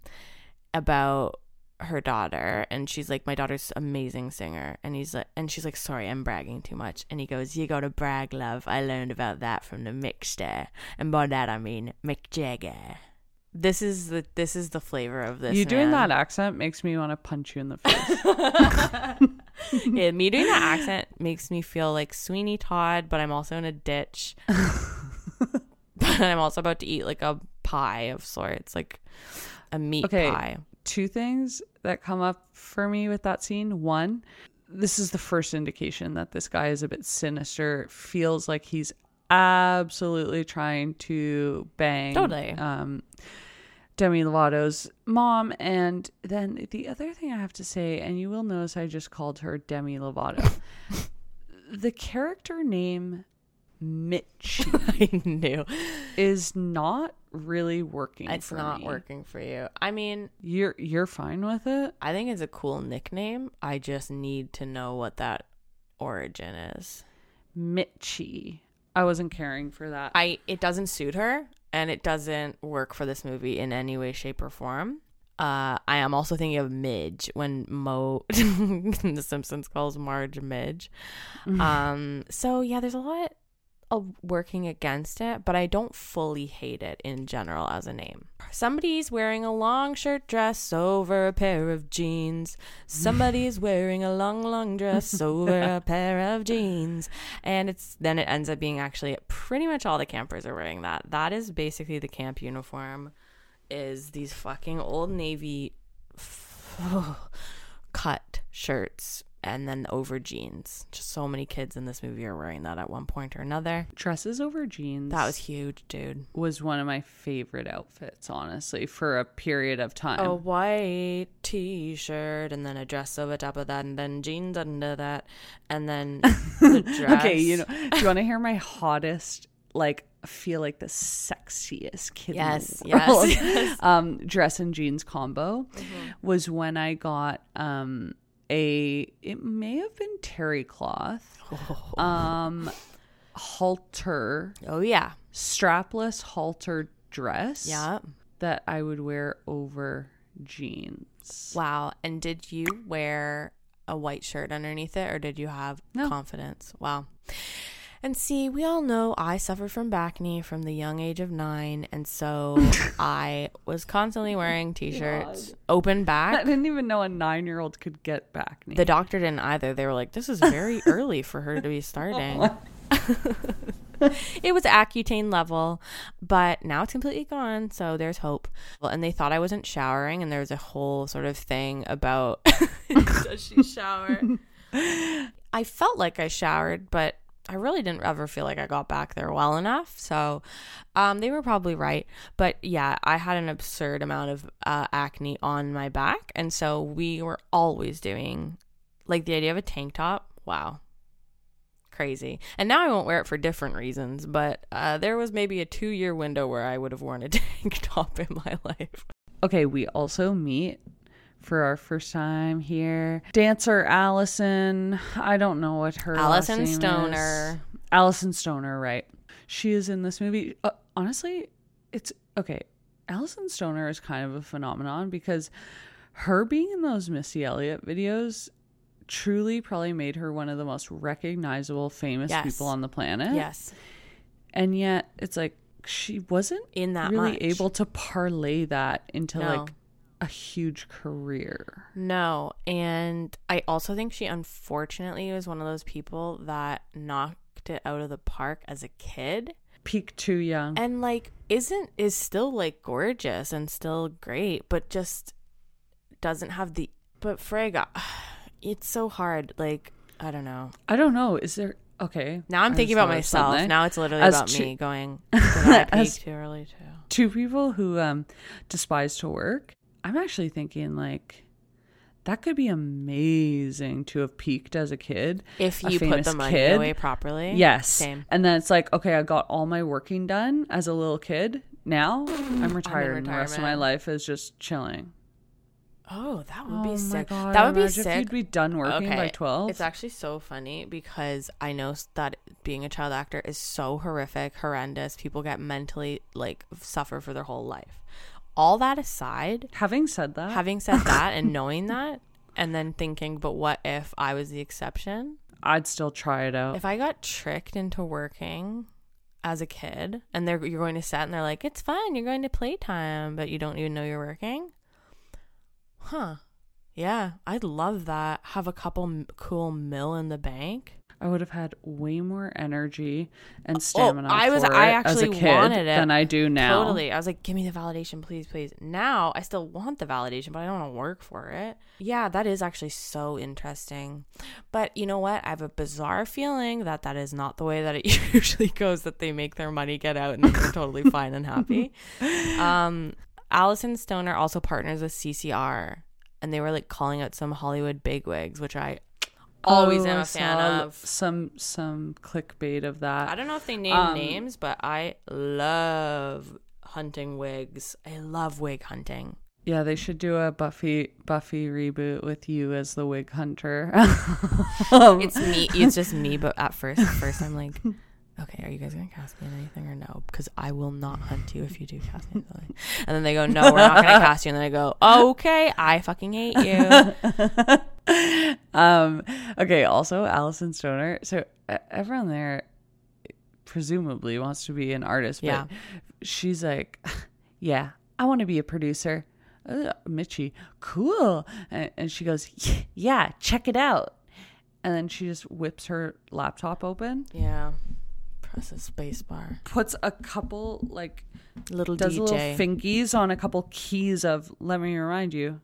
about her daughter, and she's like, "My daughter's amazing singer," and he's like, and she's like, "Sorry, I'm bragging too much." And he goes, "You go to brag, love. I learned about that from the mixer and by that I mean Mick Jagger." This is the this is the flavor of this. you doing man. that accent makes me want to punch you in the face. yeah, me doing that accent makes me feel like Sweeney Todd, but I'm also in a ditch. but I'm also about to eat like a pie of sorts, like a meat Okay. pie. Two things that come up for me with that scene. One, this is the first indication that this guy is a bit sinister. It feels like he's absolutely trying to bang Totally. um Demi Lovato's mom. And then the other thing I have to say, and you will notice I just called her Demi Lovato. the character name Mitch I knew is not really working. it's not me. working for you. I mean, You're you're fine with it? I think it's a cool nickname. I just need to know what that origin is. Mitchie. I wasn't caring for that. I it doesn't suit her and it doesn't work for this movie in any way, shape, or form. Uh, I am also thinking of Midge when Moe in The Simpsons calls Marge Midge. Um, so yeah, there's a lot of working against it, but I don't fully hate it in general as a name. Somebody's wearing a long shirt dress over a pair of jeans. Somebody's wearing a long, long dress over a pair of jeans. And it's then it ends up being actually pretty much all the campers are wearing that. That is basically the camp uniform is these fucking old navy cut shirts and then over jeans. Just so many kids in this movie are wearing that at one point or another. Dresses over jeans. That was huge, dude. was one of my favorite outfits, honestly, for a period of time. A white t-shirt and then a dress over top of that and then jeans under that and then the dress. okay, you know, do you want to hear my hottest, like, feel like the sexiest kid? in the Yes, yes, yes. um, dress and jeans combo Mm-hmm. was when I got um a. It may have been terry cloth, um, halter, Oh yeah. strapless halter dress. Yeah. that I would wear over jeans. Wow. And did you wear a white shirt underneath it or did you have No. confidence? Wow. And see, we all know I suffered from bacne from the young age of nine. And so I was constantly wearing t shirts, open back. I didn't even know a nine year old could get bacne. The doctor didn't either. They were like, this is very early for her to be starting. Oh it was Accutane level, but now it's completely gone. So there's hope. Well, and they thought I wasn't showering, and there was a whole sort of thing about does she shower? I felt like I showered, but I really didn't ever feel like I got back there well enough. So um, they were probably right. But yeah, I had an absurd amount of uh, acne on my back. And so we were always doing like the idea of a tank top. Wow. Crazy. And now I won't wear it for different reasons, but uh, there was maybe a two year window where I would have worn a tank top in my life. okay, we also meet for our first time here. Dancer Alyson. I don't know what her Alyson name is. Stoner. Alyson Stoner, right? She is in this movie. Uh, honestly, it's okay. Alyson Stoner is kind of a phenomenon because her being in those Missy Elliott videos truly probably made her one of the most recognizable famous Yes. people on the planet. Yes. And yet it's like she wasn't In that really much. able to parlay that into No. like a huge career. No. And I also think she unfortunately was one of those people that knocked it out of the park as a kid. Peak too young. And like isn't is still like gorgeous and still great, but just doesn't have the but Frega it's so hard. Like, I don't know. I don't know. Is there okay? Now I'm thinking about myself. something. Now it's literally As about two- me going, did I As- peak too early too? Two people who um despise to work. I'm actually thinking like that could be amazing to have peaked as a kid. If you put the money kid. away properly. Yes. Same. And then it's like, okay, I got all my working done as a little kid. Now I'm retired and the rest of my life is just chilling. Oh, that would oh be sick. god. that would be imagine If sick. you'd be done working by twelve. It's actually so funny because I know that being a child actor is so horrific, horrendous. People get mentally like suffer for their whole life. All that aside, Having said that, having said that and knowing that, and then thinking, but what if I was the exception? I'd still try it out. If I got tricked into working as a kid and they're you're going to set and they're like, It's fun, you're going to playtime, but you don't even know you're working. Huh. Yeah, I'd love that. Have a couple m- cool mill in the bank. I would have had way more energy and stamina. Oh, I was- I it as a actually kid wanted it. than I do now. Totally. I was like, give me the validation, please, please. Now I still want the validation, but I don't want to work for it. Yeah, that is actually so interesting. But you know what? I have a bizarre feeling that that is not the way that it usually goes, that they make their money get out and they're totally fine and happy. Um, Alyson Stoner also partners with CCR, and they were like calling out some Hollywood bigwigs, which I always Oh, am a fan of. Some some clickbait of that. I don't know if they name Um, names, but I love hunting wigs. I love wig hunting. Yeah, they should do a Buffy Buffy reboot with you as the wig hunter. Um, It's me. It's just me. But at first, at first, I'm like, okay, are you guys gonna cast me in anything or no? Because I will not hunt you if you do cast me. in something." And then they go, no, we're not gonna cast you. And then I go, okay, I fucking hate you. um okay also alyson stoner so uh, everyone there presumably wants to be an artist but Yeah. she's like yeah i want to be a producer uh, mitchie cool and, and she goes yeah check it out and then she just whips her laptop open Yeah. Press a space bar. puts a couple like Little does DJ. little fingies on a couple keys of let me remind you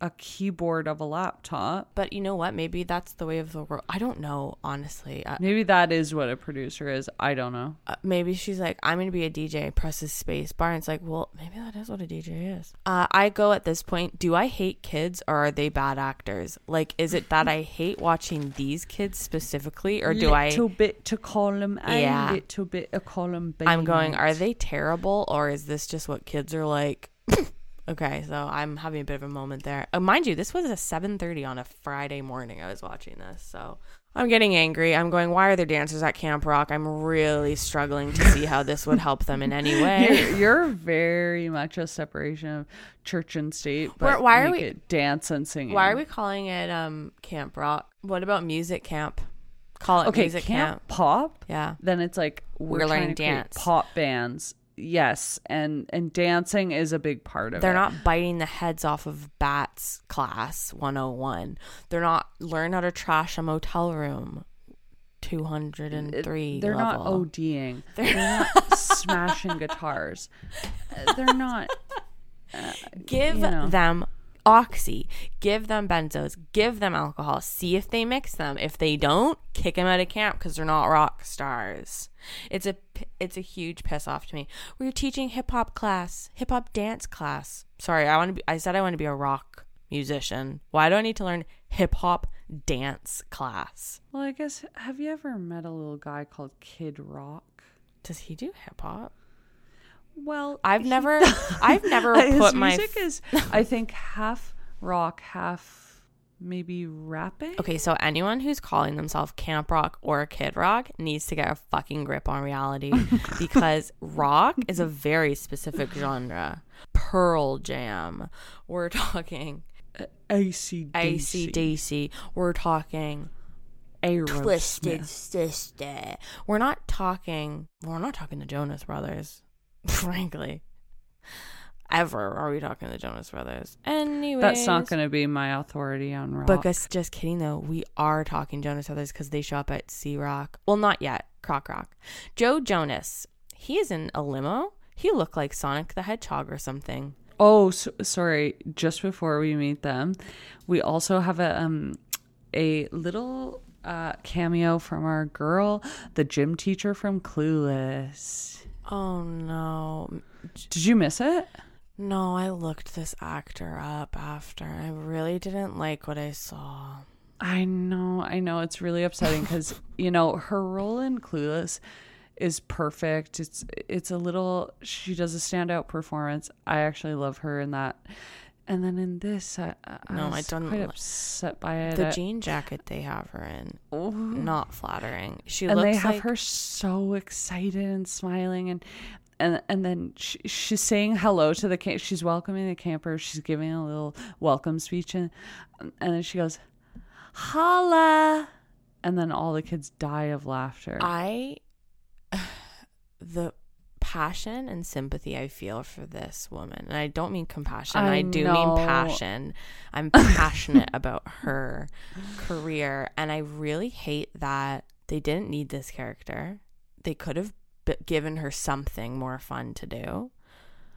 a keyboard of a laptop but you know what? Maybe that's the way of the world. I don't know, honestly. Uh, Maybe that is what a producer is. I don't know. uh, maybe she's like, I'm going to be a DJ, presses space bar. And it's like, well, maybe that is what a DJ is. Uh, I go at this point, do I hate kids or are they bad actors? Like, is it that I hate watching these kids specifically or do I. little bit to call them a Yeah. little bit to call them I'm going, are they terrible or is this just what kids are like? okay, so I'm having a bit of a moment there. Uh, mind you, this was a 7:30 on a Friday morning. I was watching this, so I'm getting angry. I'm going, why are there dancers at Camp Rock? I'm really struggling to see how this would help them in any way. You're, you're very much a separation of church and state, but why are we- dance and singing? Why are we calling it um Camp Rock? What about music camp? Call it okay? music camp, camp. pop. Yeah. Then it's like we're, We're learning dance. pop bands. Yes, and and dancing is a big part of it. They're it. not biting the heads off of bats class 101. They're not learn how to trash a motel room 203 They're not level. ODing. They're not smashing guitars. Uh, They're not. Give you know. them oxy, give them benzos, give them alcohol. See if they mix them. If they don't, kick them out of camp because they're not rock stars. It's a it's a huge piss off to me. We're teaching hip hop class, hip hop dance class. Sorry, I want to be. I said I want to be a rock musician. Why do I need to learn hip hop dance class? Well, I guess have you ever met a little guy called Kid Rock? Does he do hip hop? Well, I've he- never, I've never His put my. music is, I think, half rock, half maybe rapping. Okay, so anyone who's calling themselves camp rock or kid rock needs to get a fucking grip on reality because rock is a very specific genre. Pearl Jam. We're talking AC ACDC. We're talking a Twisted Sister. We're not talking. We're not talking the Jonas Brothers, frankly. ever are we talking the Jonas Brothers. Anyway, That's not going to be my authority on rock. But just, just kidding though, we are talking Jonas Brothers because they show up at Sea Rock. Well, not yet. Croc Rock. Joe Jonas. He is in a limo. He looked like Sonic the Hedgehog or something. oh, so, sorry. Just before we meet them, we also have a um a little uh, cameo from our girl, the gym teacher from Clueless. Oh no. Did you miss it? No, I looked this actor up after. I really didn't like what I saw. I know, I know. It's really upsetting because you know her role in Clueless is perfect. It's it's a little. She does a standout performance. I actually love her in that. And then in this, I, I No, I don't quite upset by it. The jean jacket they have her in, Oh. not flattering. She and looks they have like her so excited and smiling and and and then she, she's saying hello to the camp she's welcoming the camper. she's giving a little welcome speech and and then she goes holla and then all the kids die of laughter I the passion and sympathy I feel for this woman. And I don't mean compassion. I, I do know. mean passion. I'm passionate about her career and I really hate that they didn't need this character. They could have b- given her something more fun to do.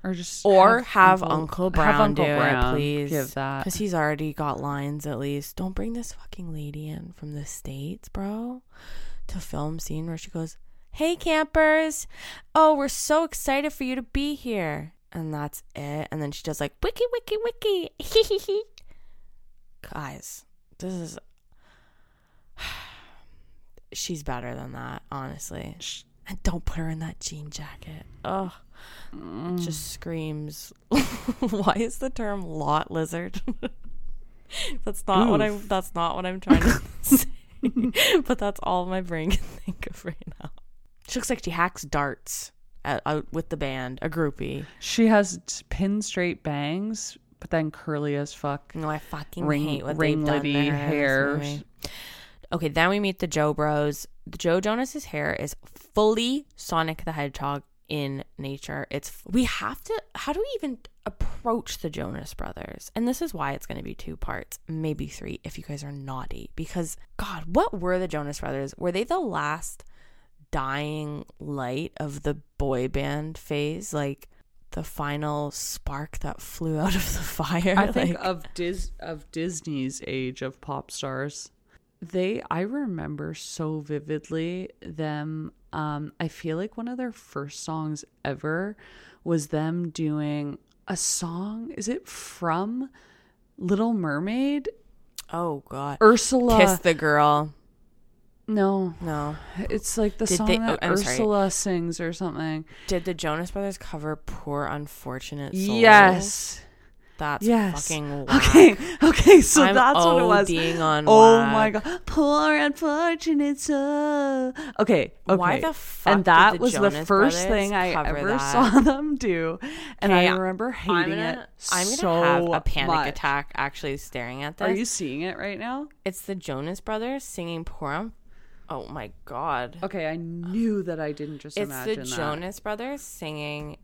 or just Or have, Uncle Brown have Uncle do Brown it, please. give that Because he's already got lines at least. Don't bring this fucking lady in from the States, bro, to film scene where she goes, Hey campers. Oh, we're so excited for you to be here. And that's it. And then she does like wiki wiki wiki. Guys, this is she's better than that, honestly. Sh- And don't put her in that jean jacket. Ugh. Mm. Just screams. Why is the term lot lizard? that's not what I'm. That's not what I'm trying to say. but that's all my brain can think of right now. She looks like she hacks darts out, out uh, with the band, a groupie. she has pin straight bangs but then curly as fuck No, I fucking Ring- hate what they've done to her hair. Okay, then we meet the Joe Bros. Joe Jonas's hair is fully Sonic the Hedgehog in nature. It's we have to. How do we even approach the Jonas Brothers? And this is why it's going to be two parts, maybe three, if you guys are naughty. Because God, what were the Jonas Brothers? Were they the last dying light of the boy band phase? Like the final spark that flew out of the fire? I think Like- of Dis of Disney's age of pop stars. They I remember so vividly them um I feel like one of their first songs ever was them doing a song is it from Little Mermaid? Oh God. Ursula Kiss the girl. No, No. it's like the Did song they- that oh, I'm sorry. Ursula sings or something. Did the Jonas Brothers cover "Poor Unfortunate Souls"? Yes. That's Yes. fucking whack. Okay. Okay. So I'm that's what it was. ODing on Oh whack. my god. Poor unfortunate soul. Okay. Okay. Why the fuck and did that the was the Jonas first Brothers thing I cover ever that? saw them do. And I remember hating I'm gonna, it. I'm gonna so have a panic much. attack actually staring at this. Are you seeing it right now? It's the Jonas Brothers singing "Poor." Oh my god! Okay, I knew that I didn't just It's the imagine that. Jonas Brothers singing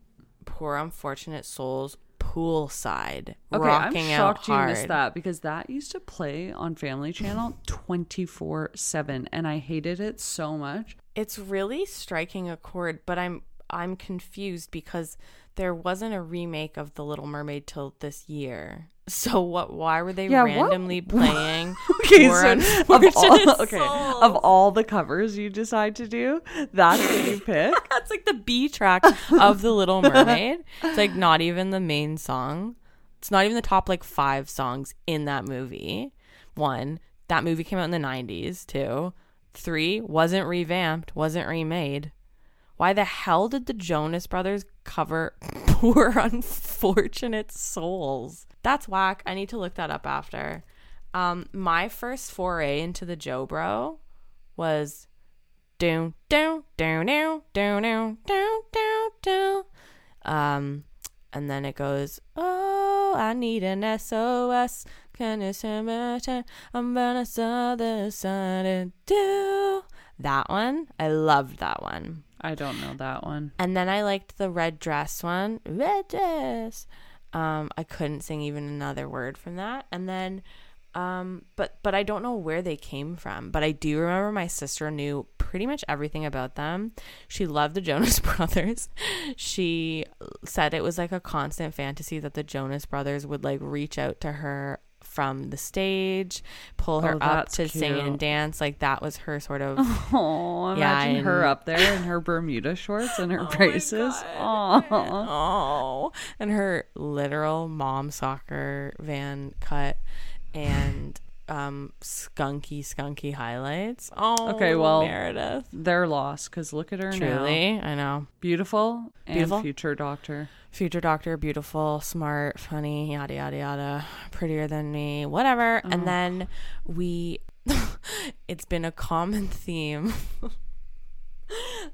"Poor Unfortunate Souls" poolside, Okay, rocking I'm out shocked you missed that because that used to play on Family Channel 24 7 and I hated it so much. it's really striking a chord but i'm i'm confused because there wasn't a remake of the little mermaid till this year. So what why were they Yeah, what- randomly playing Okay, so of all, okay, Souls? of all the covers you decide to do, that's what you pick. that's like the b track of the little mermaid. It's like not even the main song. It's not even the top like five songs in that movie. One that movie came out in the 90s too three wasn't revamped wasn't remade Why the hell did the Jonas Brothers cover Poor Unfortunate Souls? That's whack. I need to look that up after. Um, my first foray into the Joe Bro was down, down, down, down, down, down, down, down, down. Um, and then it goes, Oh, I need an SOS. Can you send me? I'm gonna saw the sun and do that one. I loved that one. I don't know that one. And then I liked the red dress one. Red dress. Um, I couldn't sing even another word from that. And then um, but but I don't know where they came from. But I do remember my sister knew pretty much everything about them. She loved the Jonas Brothers. She said it was like a constant fantasy that the Jonas Brothers would like reach out to her from the stage, pull her Oh, up to sing and dance. Like that was her sort of Oh, Yeah, imagine her up there in her Bermuda shorts and her oh my braces. Oh, oh, and her literal mom soccer van cut and um skunky skunky highlights. Oh, Okay, well, Meredith. they're lost because look at her now. Truly, I know. Beautiful and Beautiful. future doctor. Future doctor, beautiful, smart, funny, yada yada yada, prettier than me, whatever. Oh. And then we, it's been a common theme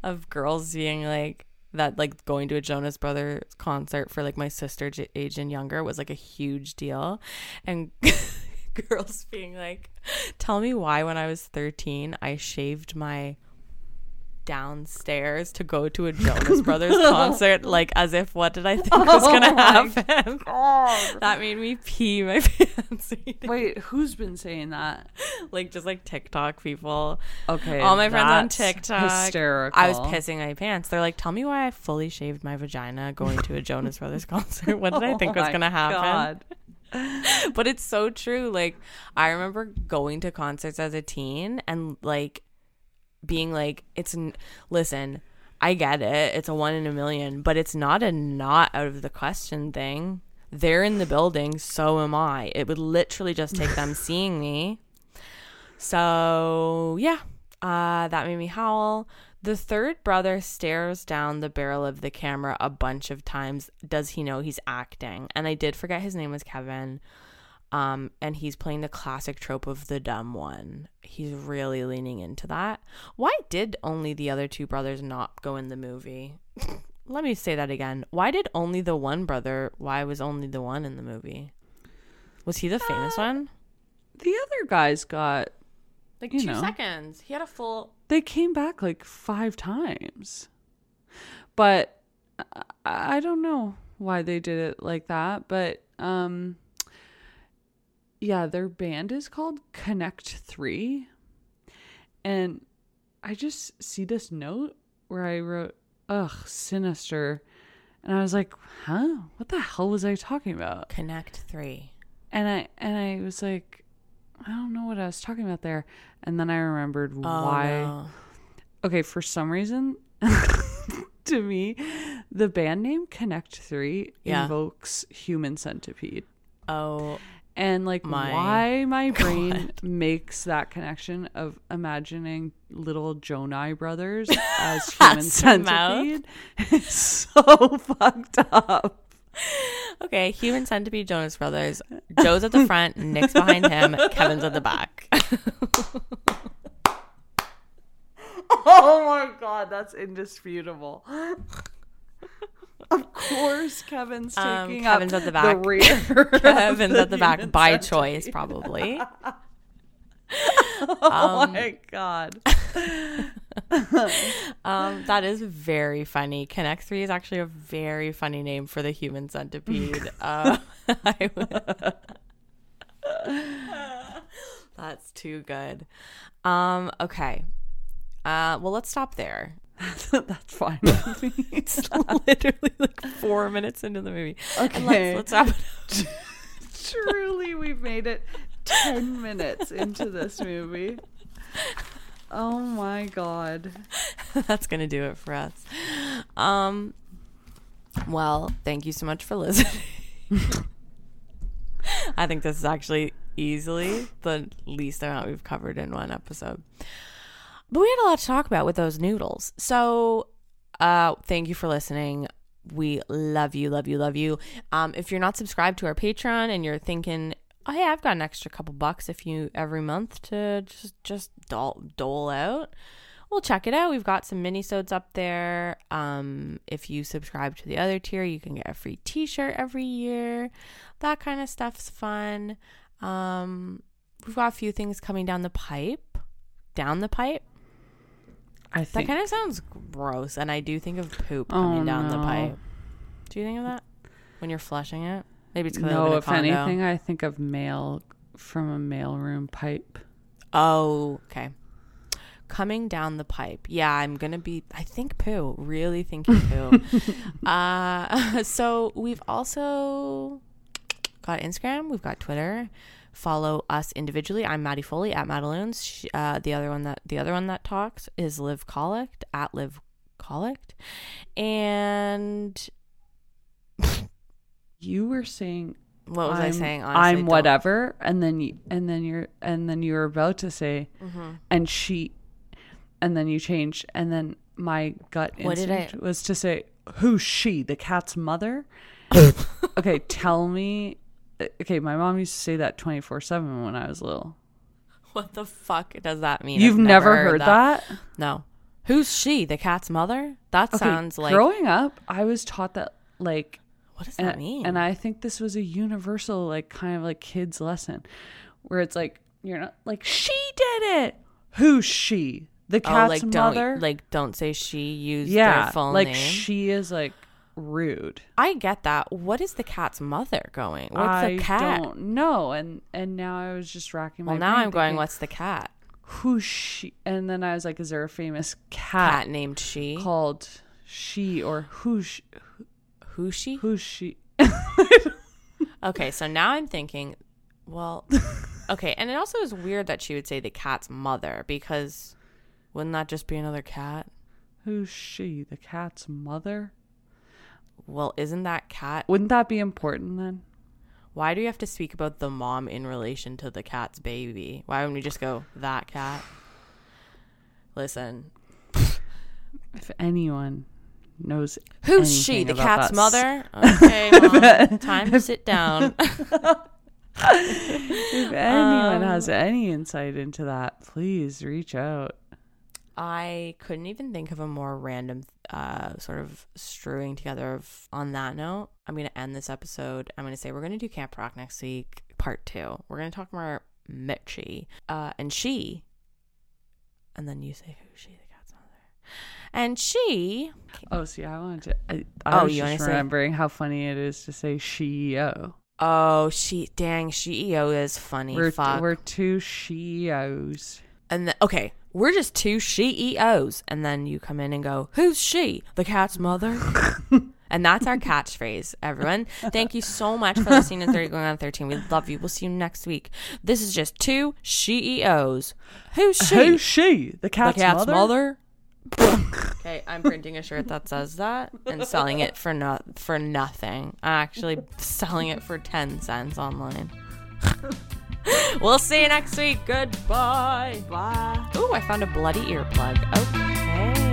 of girls being like that, like going to a Jonas Brothers concert for like my sister age and younger was like a huge deal, and girls being like, "Tell me why when I was thirteen I shaved my." downstairs to go to a Jonas Brothers concert, like as if what did I think was gonna Oh happen? That made me pee my pants. Wait, who's been saying that? like just like TikTok people. Okay. All my friends on TikTok. Hysterical. I was pissing my pants. They're like, "Tell me why I fully shaved my vagina going to a Jonas Brothers concert. What did I think Oh was gonna happen?" God. but it's so true. Like I remember going to concerts as a teen and like being like, "It's n- listen." I get it. It's a one in a million, but it's not a not out of the question thing. They're in the building, so am I. It would literally just take them seeing me. So, yeah, uh, that made me howl. The third brother stares down the barrel of the camera a bunch of times. Does he know he's acting? And I did forget his name was Kevin. Um, and he's playing the classic trope of the dumb one. He's really leaning into that. Why did only the other two brothers not go in the movie? Let me say that again. Why did only the one brother? Why was only the one in the movie? Was he the famous one? The other guys got. Like you two know. seconds. He had a full. They came back like five times, but I, I don't know why they did it like that. But um, yeah, their band is called Connect Three, and I just see this note where I wrote, "Ugh, sinister," and I was like, "Huh? What the hell was I talking about?" Connect three. and I and I was like, I don't know what I was talking about there. And then I remembered Oh, why. no. Okay, for some reason, to me, the band name Connect Three Yeah. invokes Human Centipede, Oh, and like My why my brain makes that connection of imagining little Jonai brothers as Human Hats to mouth. Centipede is so fucked up. Okay. Human Centipede Jonas Brothers. Joe's at the front. Nick's behind him. Kevin's at the back. Oh my god, that's indisputable. of course, Kevin's Um, taking Kevin's up at the back. The rear. Kevin's the at the back by centipede. choice, probably. Oh Um, my god. Um, that is very funny. Connect Three is actually a very funny name for the human centipede. uh, That's too good. Um, okay. Uh, well, let's stop there. that's fine. It's literally like four minutes into the movie. And Okay. let's, let's wrap. Truly, we've made it 10 minutes into this movie. Oh my god. That's gonna do it for us. Um, well, thank you so much for listening. I think this is actually easily the least amount we've covered in one episode. But we had a lot to talk about with those noodles. So, uh, thank you for listening. We love you, love you, love you. Um, if you're not subscribed to our Patreon and you're thinking, oh hey, I've got an extra couple bucks if you every month to just just dole, dole out, well check it out. We've got some mini-sodes up there. Um, if you subscribe to the other tier, you can get a free T-shirt every year. That kind of stuff's fun. Um, we've got a few things coming down the pipe. Down the pipe. I think That kind of sounds gross, and I do think of poop Oh, coming down the pipe. Do you think of that? when you're flushing it? Maybe it's because No, if anything, I think of mail from a mailroom pipe. Oh, okay. Coming down the pipe. Yeah, I'm gonna be. I think poo. Really thinking poo. uh, so we've also got Instagram. We've got Twitter. Follow us individually. I'm Maddie Foley at Madaloons. She, uh, the other one that the other one that talks is Liv Collect at Liv Collect, and You were saying what was i I'm- saying? Honestly, I'm don't- whatever, and then you, and then you're and then you were about to say, Mm-hmm. and she, and then you changed, and then my gut What did I- instinct was to say, "Who's she? The cat's mother?" okay, tell me. Okay, my mom used to say that twenty four seven when I was little. What the fuck does that mean? You've I've never, heard that? No. Who's she? The cat's mother? That Okay, sounds like. growing up, I was taught that like what does and, that mean? and I think this was a universal like kind of like kids lesson where it's like you're not like she did it. Who's she? The oh, cat's like mother? don't like don't say she. used yeah, their full like name. she is like rude. I get that. What is the cat's mother going? What's I the cat? don't know. And and now I was just racking my Well, now I'm going. What's the cat? who's she? And then I was like, is there a famous cat, Cat named she. called she or who's Who's she? who's she? Okay, so now I'm thinking. Well, okay, and it also is weird that she would say the cat's mother because wouldn't that just be another cat? Who's she? The cat's mother? Well, isn't that cat? Wouldn't that be important then? Why do you have to speak about the mom in relation to the cat's baby? Why wouldn't we just go that cat? Listen, If anyone knows who's she? The cat's that mother? Okay, mom, time to sit down. If anyone Um, has any insight into that, please reach out. I couldn't even think of a more random uh, sort of strewing together of on that note. I'm going to end this episode. I'm going to say we're going to do Camp Rock next week, part two. We're going to talk more Mitchie uh, and she. And then you say who she, the cat's mother. And she. Oh, see, I wanted to. I, I Oh, was you just say- remembering how funny it is to say CEO. Oh, she. Dang, CEO is funny. We're Fuck. we're two CEOs. And then, okay, we're just two CEOs. And then you come in and go, Who's she? The cat's mother? and that's our catchphrase, everyone. Thank you so much for listening to 30 Going on 13. We love you. We'll see you next week. This is just two CEOs. Who's she? Who's she? The the cat's, cat's mother. mother? Okay, I'm printing a shirt that says that and selling it for no- for nothing. I'm actually selling it for 10 cents online. we'll see you next week. Goodbye. Bye. Ooh, I found a bloody earplug. Okay.